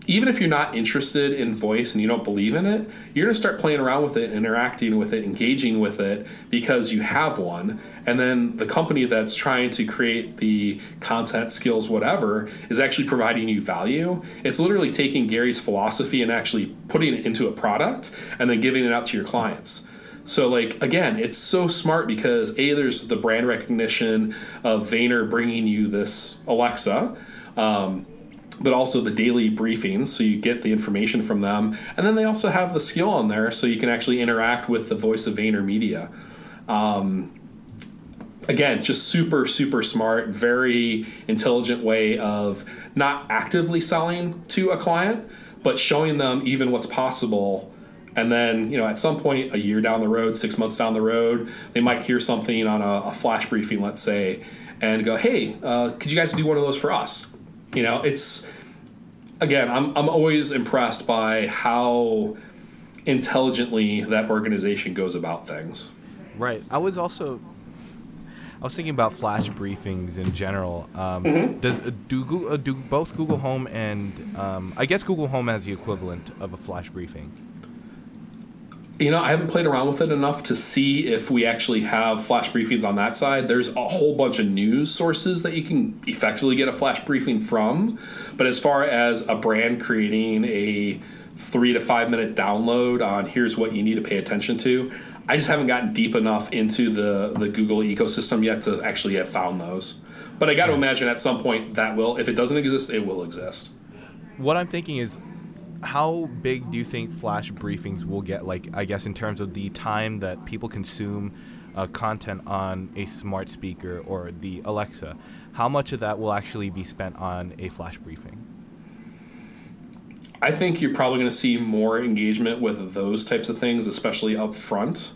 even if you're not interested in voice and you don't believe in it, you're going to start playing around with it, interacting with it, engaging with it because you have one. And then the company that's trying to create the content, skills, whatever, is actually providing you value. It's literally taking Gary's philosophy and actually putting it into a product and then giving it out to your clients. So like again, it's so smart because a there's the brand recognition of Vayner bringing you this Alexa, um, but also the daily briefings, so you get the information from them, and then they also have the skill on there, so you can actually interact with the voice of VaynerMedia. Um, again, just super, super smart, very intelligent way of not actively selling to a client, but showing them even what's possible. And then, you know, at some point, a year down the road, six months down the road, they might hear something on a, a flash briefing, let's say, and go, hey, uh, could you guys do one of those for us? You know, it's, again, I'm, I'm always impressed by how intelligently that organization goes about things. Right. I was also I was thinking about flash briefings in general. Um, mm-hmm. Does do Google, uh, do both Google Home and um, I guess Google Home has the equivalent of a flash briefing. You know, I haven't played around with it enough to see if we actually have flash briefings on that side. There's a whole bunch of news sources that you can effectively get a flash briefing from, but as far as a brand creating a three to five minute download on here's what you need to pay attention to, I just haven't gotten deep enough into the the Google ecosystem yet to actually have found those. But I got to imagine at some point that will, if it doesn't exist, it will exist. What I'm thinking is, how big do you think flash briefings will get? Like, I guess in terms of the time that people consume uh, content on a smart speaker or the Alexa, how much of that will actually be spent on a flash briefing? I think you're probably going to see more engagement with those types of things, especially up front.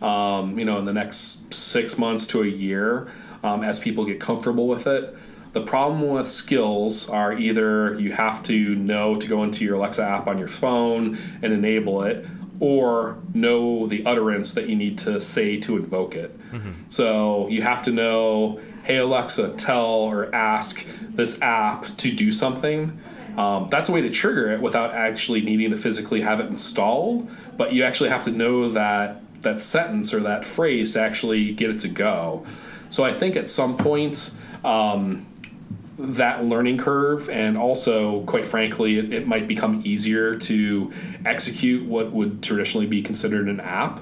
Um, you know, in the next six months to a year, um, as people get comfortable with it. The problem with skills are either you have to know to go into your Alexa app on your phone and enable it, or know the utterance that you need to say to invoke it. Mm-hmm. So you have to know, hey Alexa, tell or ask this app to do something. Um, that's a way to trigger it without actually needing to physically have it installed, but you actually have to know that that sentence or that phrase to actually get it to go. So I think at some point, um, that learning curve, and also, quite frankly, it, it, might become easier to execute what would traditionally be considered an app.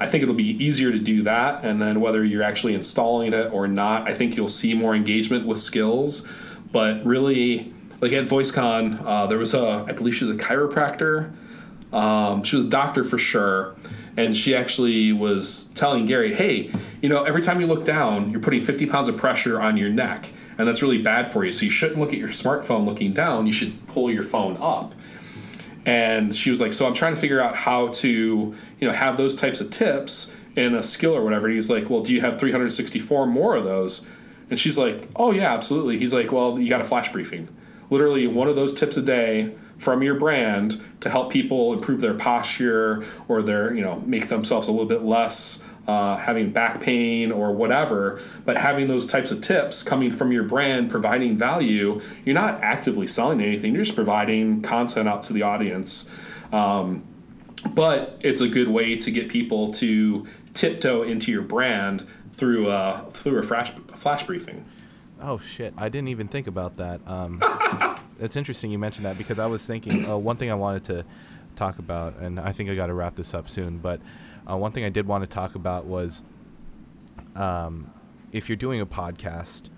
I think it'll be easier to do that, and then whether you're actually installing it or not, I think you'll see more engagement with skills. But really, like at VoiceCon, uh, there was a, I believe she was a chiropractor. Um, she was a doctor for sure. And she actually was telling Gary, hey, you know, every time you look down, you're putting 50 pounds of pressure on your neck. And that's really bad for you. So you shouldn't look at your smartphone looking down. You should pull your phone up. And she was like, so I'm trying to figure out how to, you know, have those types of tips in a skill or whatever. And he's like, well, do you have 364 more of those? And she's like, oh, yeah, absolutely. He's like, well, you got a flash briefing literally one of those tips a day from your brand to help people improve their posture or their you know make themselves a little bit less uh, having back pain or whatever but having those types of tips coming from your brand providing value you're not actively selling anything you're just providing content out to the audience um, but it's a good way to get people to tiptoe into your brand through a, through a flash, flash briefing Oh shit! I didn't even think about that. Um, it's interesting you mentioned that because I was thinking uh, one thing I wanted to talk about, and I think I got to wrap this up soon. But uh, one thing I did want to talk about was um, if you're doing a podcast,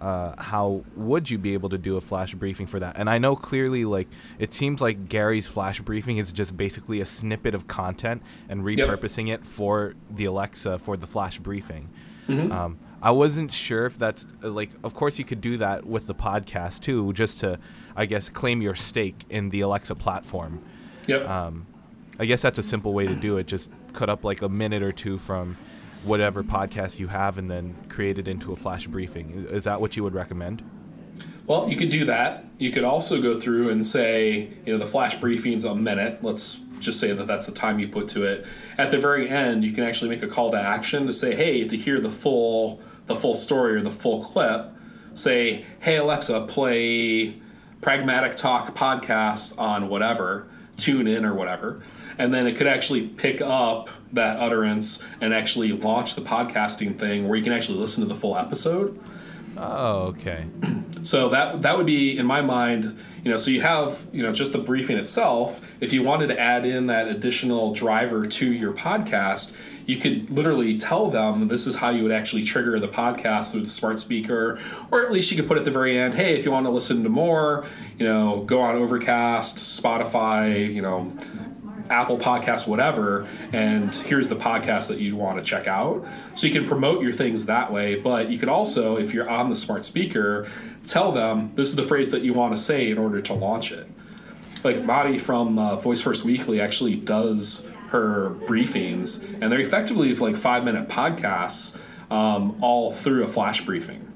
uh, how would you be able to do a flash briefing for that? And I know clearly, like it seems like Gary's flash briefing is just basically a snippet of content and repurposing yep. it for the Alexa for the flash briefing. Mm-hmm. Um, I wasn't sure if that's uh, like. Of course, you could do that with the podcast too, just to, I guess, claim your stake in the Alexa platform. Yep. Um, I guess that's a simple way to do it. Just cut up like a minute or two from whatever podcast you have, and then create it into a flash briefing. Is that what you would recommend? Well, you could do that. You could also go through and say, you know, the flash briefing's a minute. Let's just say that that's the time you put to it. At the very end, you can actually make a call to action to say, hey, to hear the full the full story or the full clip, say, hey Alexa, play Pragmatic Talk podcast on whatever, tune in or whatever. And then it could actually pick up that utterance and actually launch the podcasting thing where you can actually listen to the full episode. Oh, okay. So that that would be in my mind, you know, so you have, you know, just the briefing itself. If you wanted to add in that additional driver to your podcast, you could literally tell them this is how you would actually trigger the podcast through the smart speaker, or at least you could put at the very end, hey, if you want to listen to more, you know, go on Overcast, Spotify, you know, Apple Podcast, whatever, and here's the podcast that you'd want to check out. So you can promote your things that way. But you could also, if you're on the smart speaker, tell them this is the phrase that you want to say in order to launch it. Like Mari from uh, Voice First Weekly actually does her briefings, and they're effectively like five minute podcasts um, all through a flash briefing.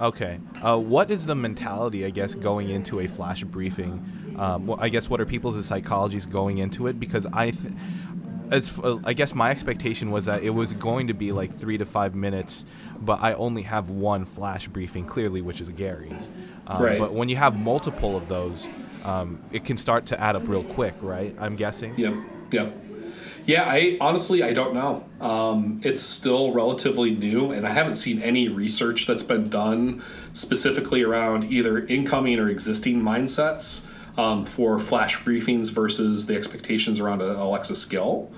Okay. Uh, what is the mentality, I guess, going into a flash briefing? Um, well, I guess what are people's psychologies going into it? Because I, th- as uh, I guess my expectation was that it was going to be like three to five minutes, but I only have one flash briefing clearly, which is Gary's. Um, Right. But when you have multiple of those, um, it can start to add up real quick, right? I'm guessing. Yep. Yep. Yeah, I honestly I don't know. Um, it's still relatively new, and I haven't seen any research that's been done specifically around either incoming or existing mindsets um, for flash briefings versus the expectations around a Alexa skill.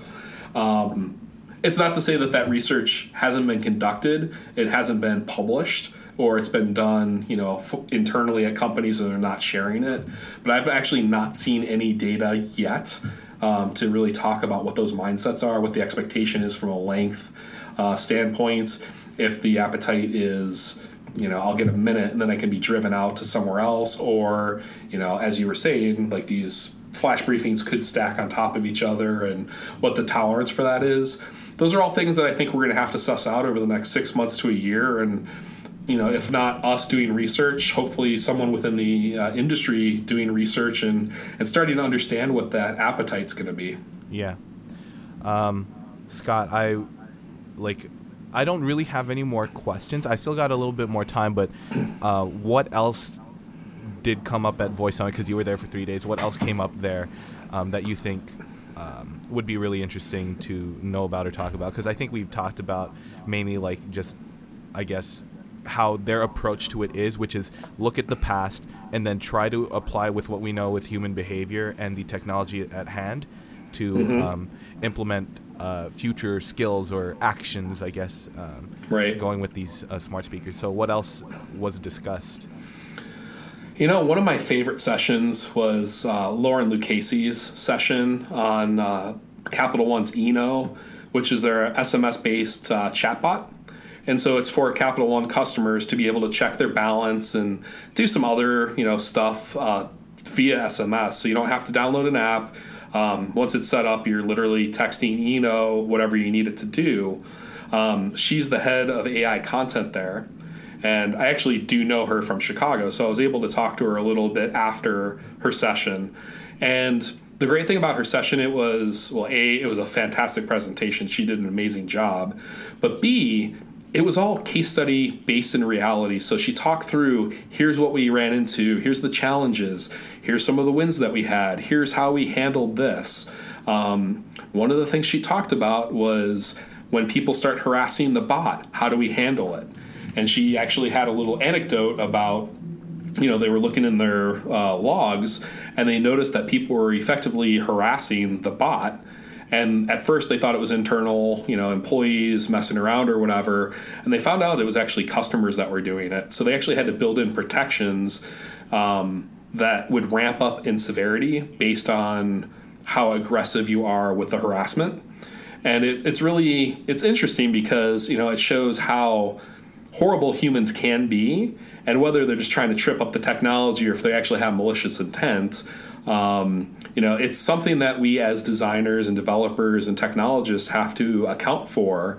Um, it's not to say that that research hasn't been conducted, it hasn't been published, or it's been done, you know, f- internally at companies and they're not sharing it. But I've actually not seen any data yet um, to really talk about what those mindsets are, what the expectation is from a length uh, standpoint. If the appetite is, you know, I'll get a minute and then I can be driven out to somewhere else, or you know, as you were saying, like these flash briefings could stack on top of each other and what the tolerance for that is. Those are all things that I think we're going to have to suss out over the next six months to a year. And, you know, if not us doing research, hopefully someone within the uh, industry doing research and, and starting to understand what that appetite's going to be. Yeah. Um, Scott, I like. I don't really have any more questions. I still got a little bit more time, but uh, what else did come up at Voice Summit? Because you were there for three days. What else came up there um, that you think um, would be really interesting to know about or talk about? Because I think we've talked about mainly like just, I guess, how their approach to it is, which is look at the past and then try to apply with what we know with human behavior and the technology at hand to um, implement uh, future skills or actions, I guess, um, Right. going with these uh, smart speakers. So, what else was discussed? You know, one of my favorite sessions was uh, Lauren Lucchese's session on uh, Capital One's Eno, which is their SMS based uh, chatbot. And so it's for Capital One customers to be able to check their balance and do some other, you know, stuff uh, via SMS. So you don't have to download an app. Um, once it's set up, you're literally texting Eno whatever you need it to do. Um, she's the head of AI content there. And I actually do know her from Chicago, so I was able to talk to her a little bit after her session. And the great thing about her session, it was well, a it was a fantastic presentation. She did an amazing job, but b it was all case study based in reality. So she talked through here's what we ran into, here's the challenges, here's some of the wins that we had, here's how we handled this. Um, one of the things she talked about was when people start harassing the bot, how do we handle it? And she actually had a little anecdote about you know they were looking in their uh, logs and they noticed that people were effectively harassing the bot and at first they thought it was internal you know employees messing around or whatever. And they found out it was actually customers that were doing it. So they actually had to build in protections um, that would ramp up in severity based on how aggressive you are with the harassment. And it, it's really it's interesting because you know it shows how horrible humans can be and whether they're just trying to trip up the technology or if they actually have malicious intent um, you know it's something that we as designers and developers and technologists have to account for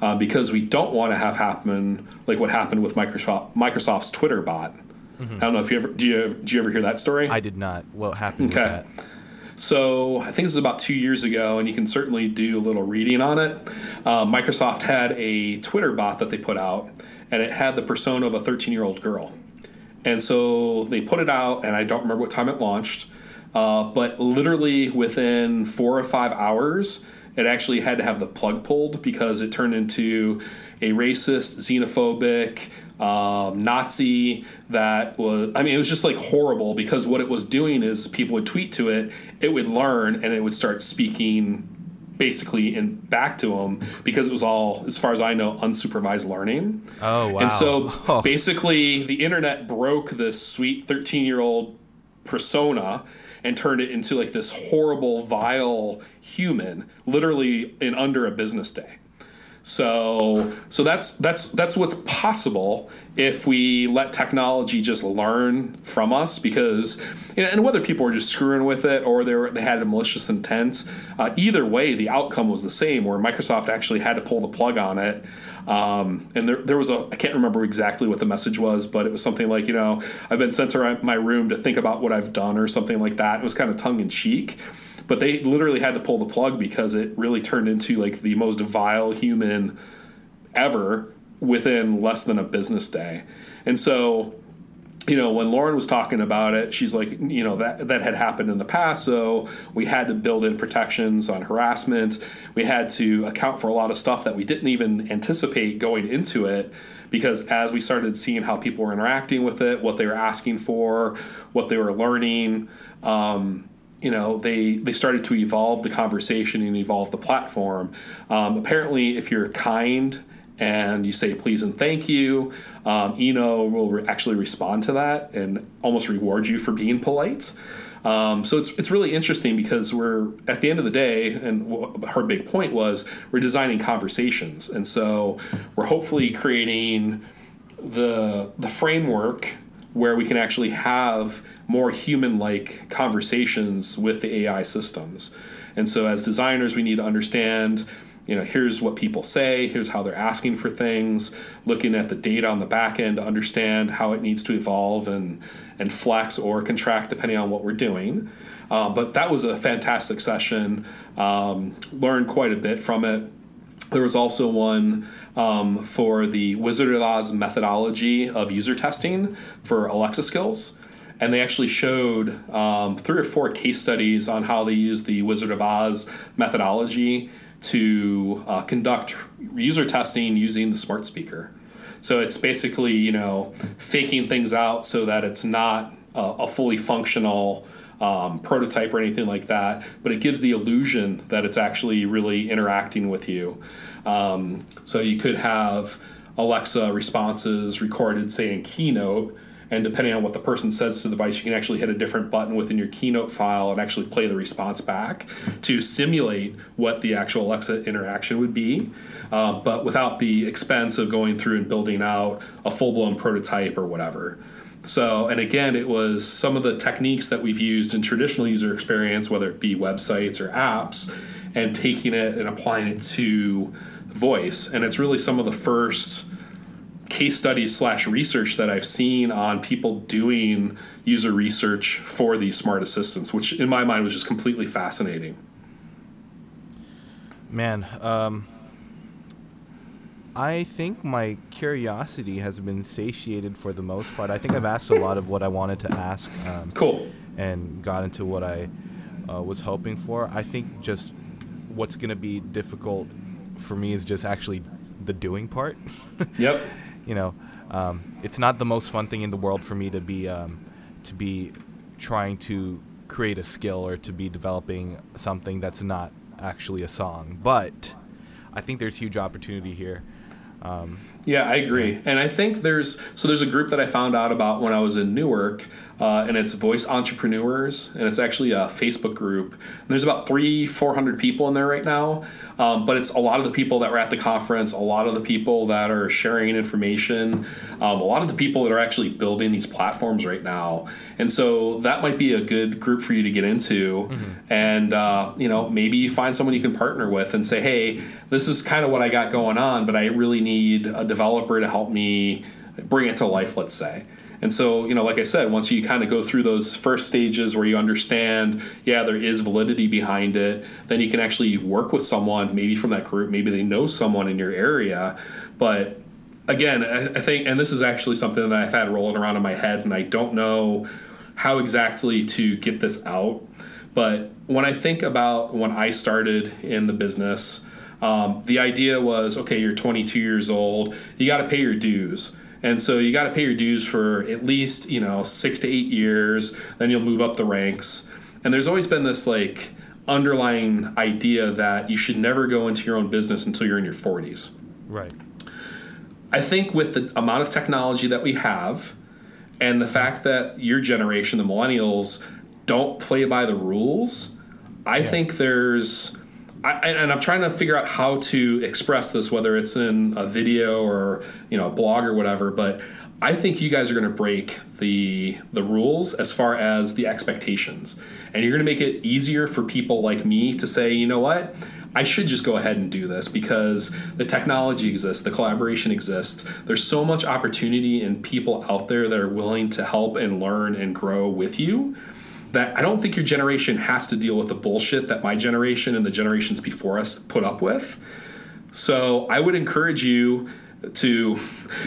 uh, because we don't want to have happen like what happened with microsoft microsoft's twitter bot i don't know if you ever do you, do you ever hear that story I did not. What happened Okay. with that? so I think this is about two years ago, and you can certainly do a little reading on it. Uh, Microsoft had a Twitter bot that they put out, and it had the persona of a 13 year old girl. And so they put it out, and I don't remember what time it launched, uh, but literally within four or five hours, it actually had to have the plug pulled because it turned into a racist, xenophobic, um, Nazi that was, I mean, it was just like horrible because what it was doing is people would tweet to it, it would learn, and it would start speaking basically in back to them because it was all, as far as I know, unsupervised learning. Oh wow! And so Oh. basically, the internet broke this sweet 13 year old persona and turned it into like this horrible, vile human, literally in under a business day. So so that's that's that's what's possible if we let technology just learn from us because you know, and whether people were just screwing with it or they were, they had a malicious intent, uh, either way the outcome was the same. Where Microsoft actually had to pull the plug on it. Um, and there, there was a I can't remember exactly what the message was, but it was something like you know I've been sent to my room to think about what I've done or something like that. It was kind of tongue in cheek but they literally had to pull the plug because it really turned into like the most vile human ever within less than a business day. And so, you know, when Lauren was talking about it, she's like, you know, that that had happened in the past, so we had to build in protections on harassment. We had to account for a lot of stuff that we didn't even anticipate going into it because as we started seeing how people were interacting with it, what they were asking for, what they were learning, um, you know they they started to evolve the conversation and evolve the platform um, apparently if you're kind and you say please and thank you um, eno will re- actually respond to that and almost reward you for being polite um, so it's, it's really interesting because we're at the end of the day and her big point was we're designing conversations and so we're hopefully creating the the framework where we can actually have more human like conversations with the AI systems. And so, as designers, we need to understand you know, here's what people say, here's how they're asking for things, looking at the data on the back end to understand how it needs to evolve and, and flex or contract depending on what we're doing. Um, but that was a fantastic session. Um, learned quite a bit from it. There was also one um, for the Wizard of Oz methodology of user testing for Alexa skills. And they actually showed um, three or four case studies on how they use the Wizard of Oz methodology to uh, conduct user testing using the smart speaker. So it's basically, you know, faking things out so that it's not a, a fully functional um, prototype or anything like that, but it gives the illusion that it's actually really interacting with you. Um, so you could have Alexa responses recorded, say, in Keynote, and depending on what the person says to the device, you can actually hit a different button within your Keynote file and actually play the response back to simulate what the actual Alexa interaction would be, uh, but without the expense of going through and building out a full blown prototype or whatever. So, and again, it was some of the techniques that we've used in traditional user experience, whether it be websites or apps, and taking it and applying it to voice. And it's really some of the first case studies slash research that I've seen on people doing user research for these smart assistants, which in my mind was just completely fascinating. Man, um, I think my curiosity has been satiated for the most part. I think I've asked a lot of what I wanted to ask. Um, cool. And got into what I uh, was hoping for. I think just what's going to be difficult for me is just actually the doing part. yep. You know, um, it's not the most fun thing in the world for me to be um, to be trying to create a skill or to be developing something that's not actually a song. But I think there's huge opportunity here. Um, yeah, I agree, and I think there's so there's a group that I found out about when I was in Newark, uh, and it's Voice Entrepreneurs, and it's actually a Facebook group. And there's about three, four hundred people in there right now, um, but it's a lot of the people that were at the conference, a lot of the people that are sharing information, um, a lot of the people that are actually building these platforms right now. And so that might be a good group for you to get into. Mm-hmm. And, uh, you know, maybe you find someone you can partner with and say, hey, this is kind of what I got going on, but I really need a developer to help me bring it to life, let's say. And so, you know, like I said, once you kind of go through those first stages where you understand, yeah, there is validity behind it, then you can actually work with someone, maybe from that group, maybe they know someone in your area. But again, I think, and this is actually something that I've had rolling around in my head, and I don't know how exactly to get this out. But when I think about when I started in the business, um, the idea was okay, you're 22 years old, you got to pay your dues and so you got to pay your dues for at least, you know, six to eight years. Then you'll move up the ranks. And there's always been this like underlying idea that you should never go into your own business until you're in your 40s. Right. I think with the amount of technology that we have and the fact that your generation, the millennials, don't play by the rules. I yeah. think there's, I, and I'm trying to figure out how to express this, whether it's in a video or you know a blog or whatever. But I think you guys are going to break the the rules as far as the expectations, and you're going to make it easier for people like me to say, you know what, I should just go ahead and do this because the technology exists, the collaboration exists. There's so much opportunity and people out there that are willing to help and learn and grow with you that I don't think your generation has to deal with the bullshit that my generation and the generations before us put up with. So I would encourage you to,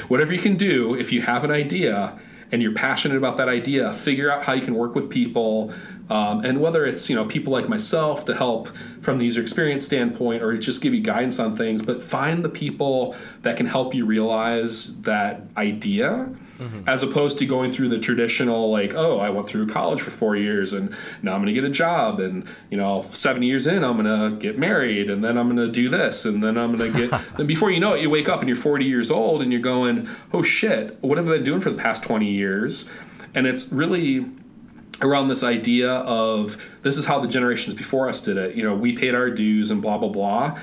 whatever you can do, if you have an idea and you're passionate about that idea, figure out how you can work with people. Um, and whether it's you know people like myself to help from the user experience standpoint or just give you guidance on things, but find the people that can help you realize that idea mm-hmm. as opposed to going through the traditional like oh i went through college for four years and now i'm going to get a job and you know seven years in i'm going to get married and then i'm going to do this and then i'm going to get then before you know it you wake up and you're 40 years old and you're going oh shit what have i been doing for the past 20 years and it's really around this idea of this is how the generations before us did it you know we paid our dues and blah blah blah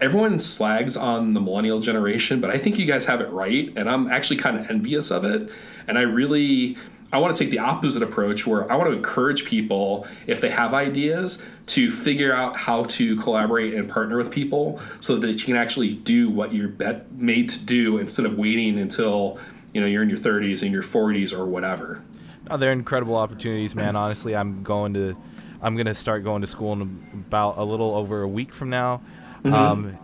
everyone slags on the millennial generation, but I think you guys have it right, and I'm actually kind of envious of it. And I really, I want to take the opposite approach where I want to encourage people, if they have ideas, to figure out how to collaborate and partner with people so that you can actually do what you're bet- made to do instead of waiting until you know you're in your 30s and your 40s or whatever. Oh, they're incredible opportunities, man. Honestly, I'm going to, I'm going to start going to school in about a little over a week from now. Mm-hmm. Um,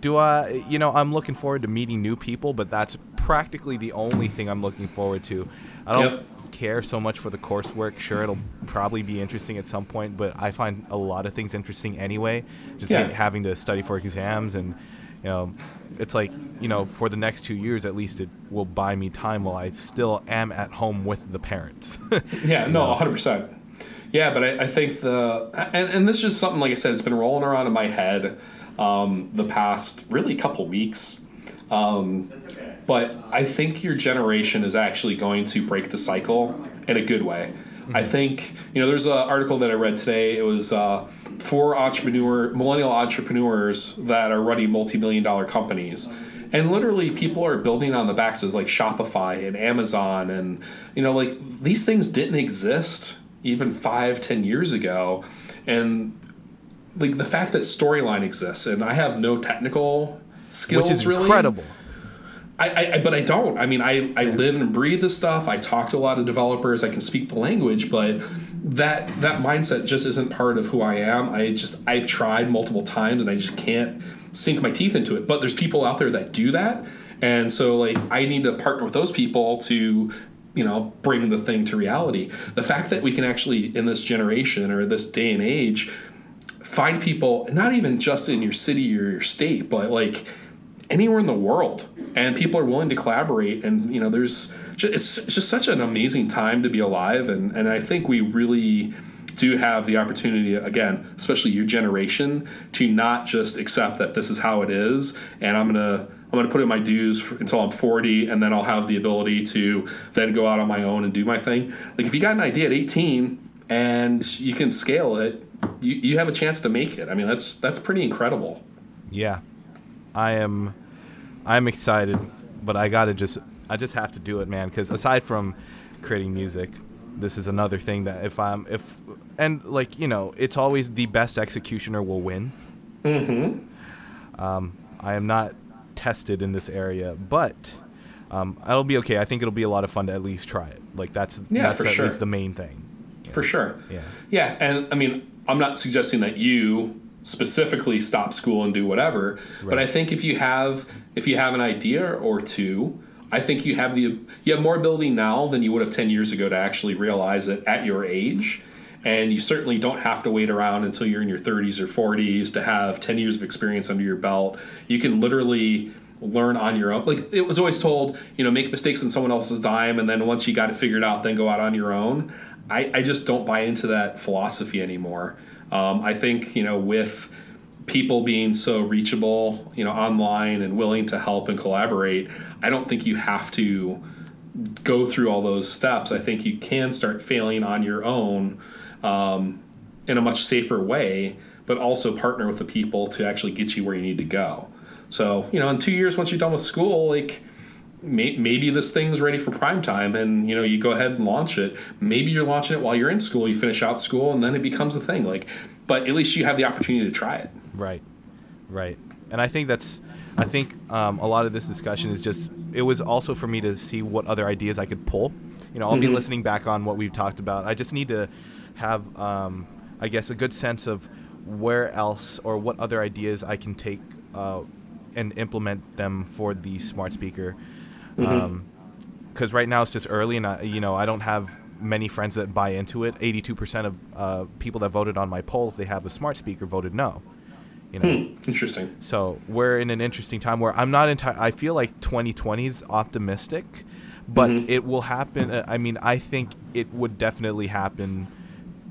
do I, you know, I'm looking forward to meeting new people, but that's practically the only thing I'm looking forward to. I don't yep. care so much for the coursework. Sure, it'll probably be interesting at some point, but I find a lot of things interesting anyway. Just yeah. having to study for exams and, you know, it's like, you know, for the next two years at least, it will buy me time while I still am at home with the parents. yeah, no, 100%. Yeah, but I, I think the, and, and this is just something, like I said, it's been rolling around in my head um, the past really couple weeks. Um, okay. But I think your generation is actually going to break the cycle in a good way. Mm-hmm. I think you know there's an article that I read today. It was uh, for entrepreneur millennial entrepreneurs that are running multi-million dollar companies. And literally, people are building on the backs of like Shopify and Amazon, and you know, like these things didn't exist even five, ten years ago. And like the fact that storyline exists and I have no technical skills which is really, incredible. I, I, but I don't. I mean, I, I live and breathe this stuff. I talk to a lot of developers. I can speak the language, but that that mindset just isn't part of who I am. I just I've tried multiple times and I just can't sink my teeth into it. But there's people out there that do that, and so like I need to partner with those people to you know bring the thing to reality. The fact that we can actually in this generation or this day and age find people not even just in your city or your state but like anywhere in the world. And people are willing to collaborate. And you know there's just, it's, just such an amazing time to be alive. And and i think we really do have the opportunity again especially your generation to not just accept that this is how it is. And i'm gonna i'm gonna put in my dues for, until i'm 40 and then i'll have the ability to then go out on my own and do my thing. Like if you got an idea at 18 and you can scale it you, you have a chance to make it. I mean, that's that's pretty incredible. Yeah, I am. I'm excited, but I gotta just I just have to do it, man. Because aside from creating music, this is another thing that if I'm if and like you know, it's always the best executioner will win. Mm-hmm. Um, I am not tested in this area, but um, it'll be okay. I think it'll be a lot of fun to at least try it. Like that's yeah, that's for at sure. least the main thing. For sure. Yeah. Yeah, and I mean, I'm not suggesting that you specifically stop school and do whatever, right. but I think if you have if you have an idea or two, I think you have the you have more ability now than you would have 10 years ago to actually realize it at your age. And you certainly don't have to wait around until you're in your 30s or 40s to have 10 years of experience under your belt. You can literally learn on your own. Like it was always told, you know, make mistakes on someone else's dime, and then once you got it figured out, then go out on your own. I, I just don't buy into that philosophy anymore. Um, I think you know with people being so reachable, you know, online and willing to help and collaborate, I don't think you have to go through all those steps, I think you can start failing on your own um, in a much safer way, but also partner with the people to actually get you where you need to go. So, you know, in two years, once you're done with school, like may, maybe this thing's ready for prime time and, you know, you go ahead and launch it. Maybe you're launching it while you're in school, you finish out school, and then it becomes a thing. Like, but at least you have the opportunity to try it. Right. Right. And I think that's, I think um, a lot of this discussion is just, it was also for me to see what other ideas I could pull. You know, I'll mm-hmm. be listening back on what we've talked about. I just need to have, um, I guess, a good sense of where else or what other ideas I can take uh, and implement them for the smart speaker. Because mm-hmm. um, right now it's just early, and I, you know I don't have many friends that buy into it. Eighty-two percent of uh, people that voted on my poll, if they have a smart speaker, voted no. You know, hmm, interesting. So we're in an interesting time where I'm not entire. I feel like 2020 is optimistic, but mm-hmm. it will happen. Uh, I mean, I think it would definitely happen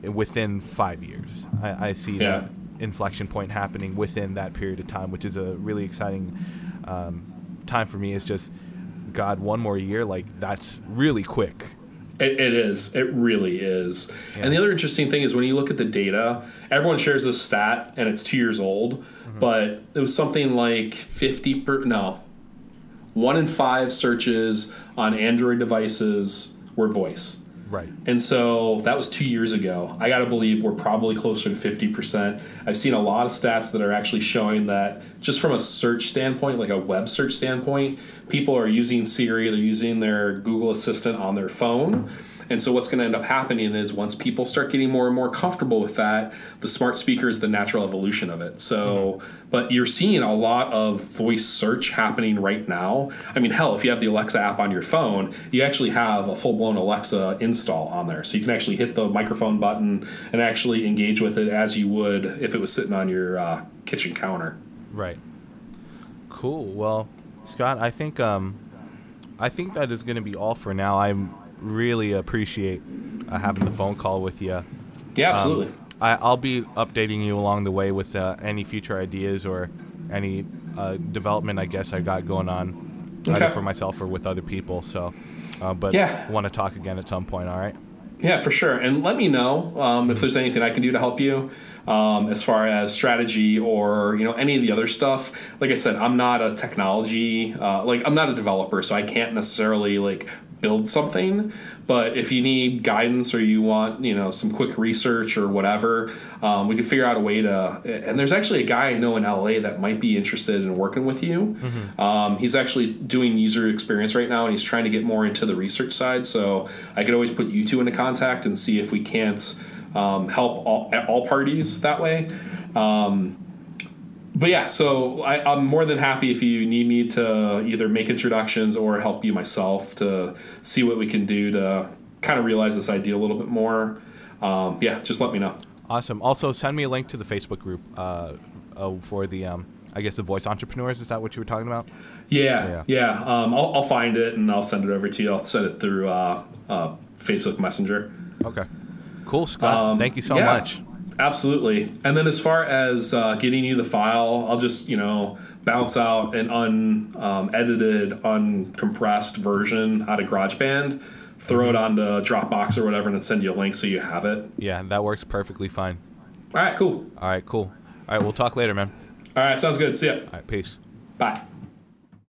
within five years. I, I see yeah. that inflection point happening within that period of time, which is a really exciting um, time for me. Is just God, one more year, like that's really quick. It, it is. It really is. Yeah. And the other interesting thing is when you look at the data, everyone shares this stat, and it's two years old, mm-hmm. but it was something like fifty per no, one in five searches on Android devices were voice. Right. And so that was two years ago. I got to believe we're probably closer to 50%. I've seen a lot of stats that are actually showing that just from a search standpoint, like a web search standpoint, people are using Siri, they're using their Google Assistant on their phone. And so what's going to end up happening is once people start getting more and more comfortable with that, the smart speaker is the natural evolution of it. So, mm-hmm. but you're seeing a lot of voice search happening right now. I mean, hell, if you have the Alexa app on your phone, you actually have a full blown Alexa install on there. So you can actually hit the microphone button and actually engage with it as you would if it was sitting on your uh, kitchen counter. Right. Cool. Well, Scott, I think um, I think that is going to be all for now. I'm really appreciate uh, having the phone call with you. Yeah, absolutely. Um, I, will be updating you along the way with uh, any future ideas or any uh, development I guess I got going on, okay. either for myself or with other people. So, uh, but yeah, want to talk again at some point. All right. Yeah, for sure. And let me know um, if there's anything I can do to help you um, as far as strategy or you know any of the other stuff. Like I said, I'm not a technology uh, like I'm not a developer, so I can't necessarily like build something. But if you need guidance or you want, you know, some quick research or whatever, um, we can figure out a way to. And there's actually a guy I know in LA that might be interested in working with you. Mm-hmm. Um, he's actually doing user experience right now, and he's trying to get more into the research side. So I could always put you two into contact and see if we can't um, help all, all parties that way. Um, but yeah, so I, am more than happy if you need me to either make introductions or help you myself to see what we can do to kind of realize this idea a little bit more. Um, yeah, just let me know. Awesome. Also, send me a link to the Facebook group uh, uh, for the, um, I guess, the voice entrepreneurs. Is that what you were talking about? Yeah, yeah. yeah. Um, I'll, I'll, find it and I'll send it over to you. I'll send it through uh, uh Facebook Messenger. Okay. Cool, Scott. Um, Thank you so yeah. much. Absolutely. And then as far as uh, getting you the file, I'll just, you know, bounce out an unedited, um, uncompressed version out of GarageBand, throw it mm-hmm. onto Dropbox or whatever, and then send you a link so you have it. Yeah, that works perfectly fine. All right, cool. All right, cool. All right, we'll talk later, man. All right, sounds good. See ya. All right, peace. Bye.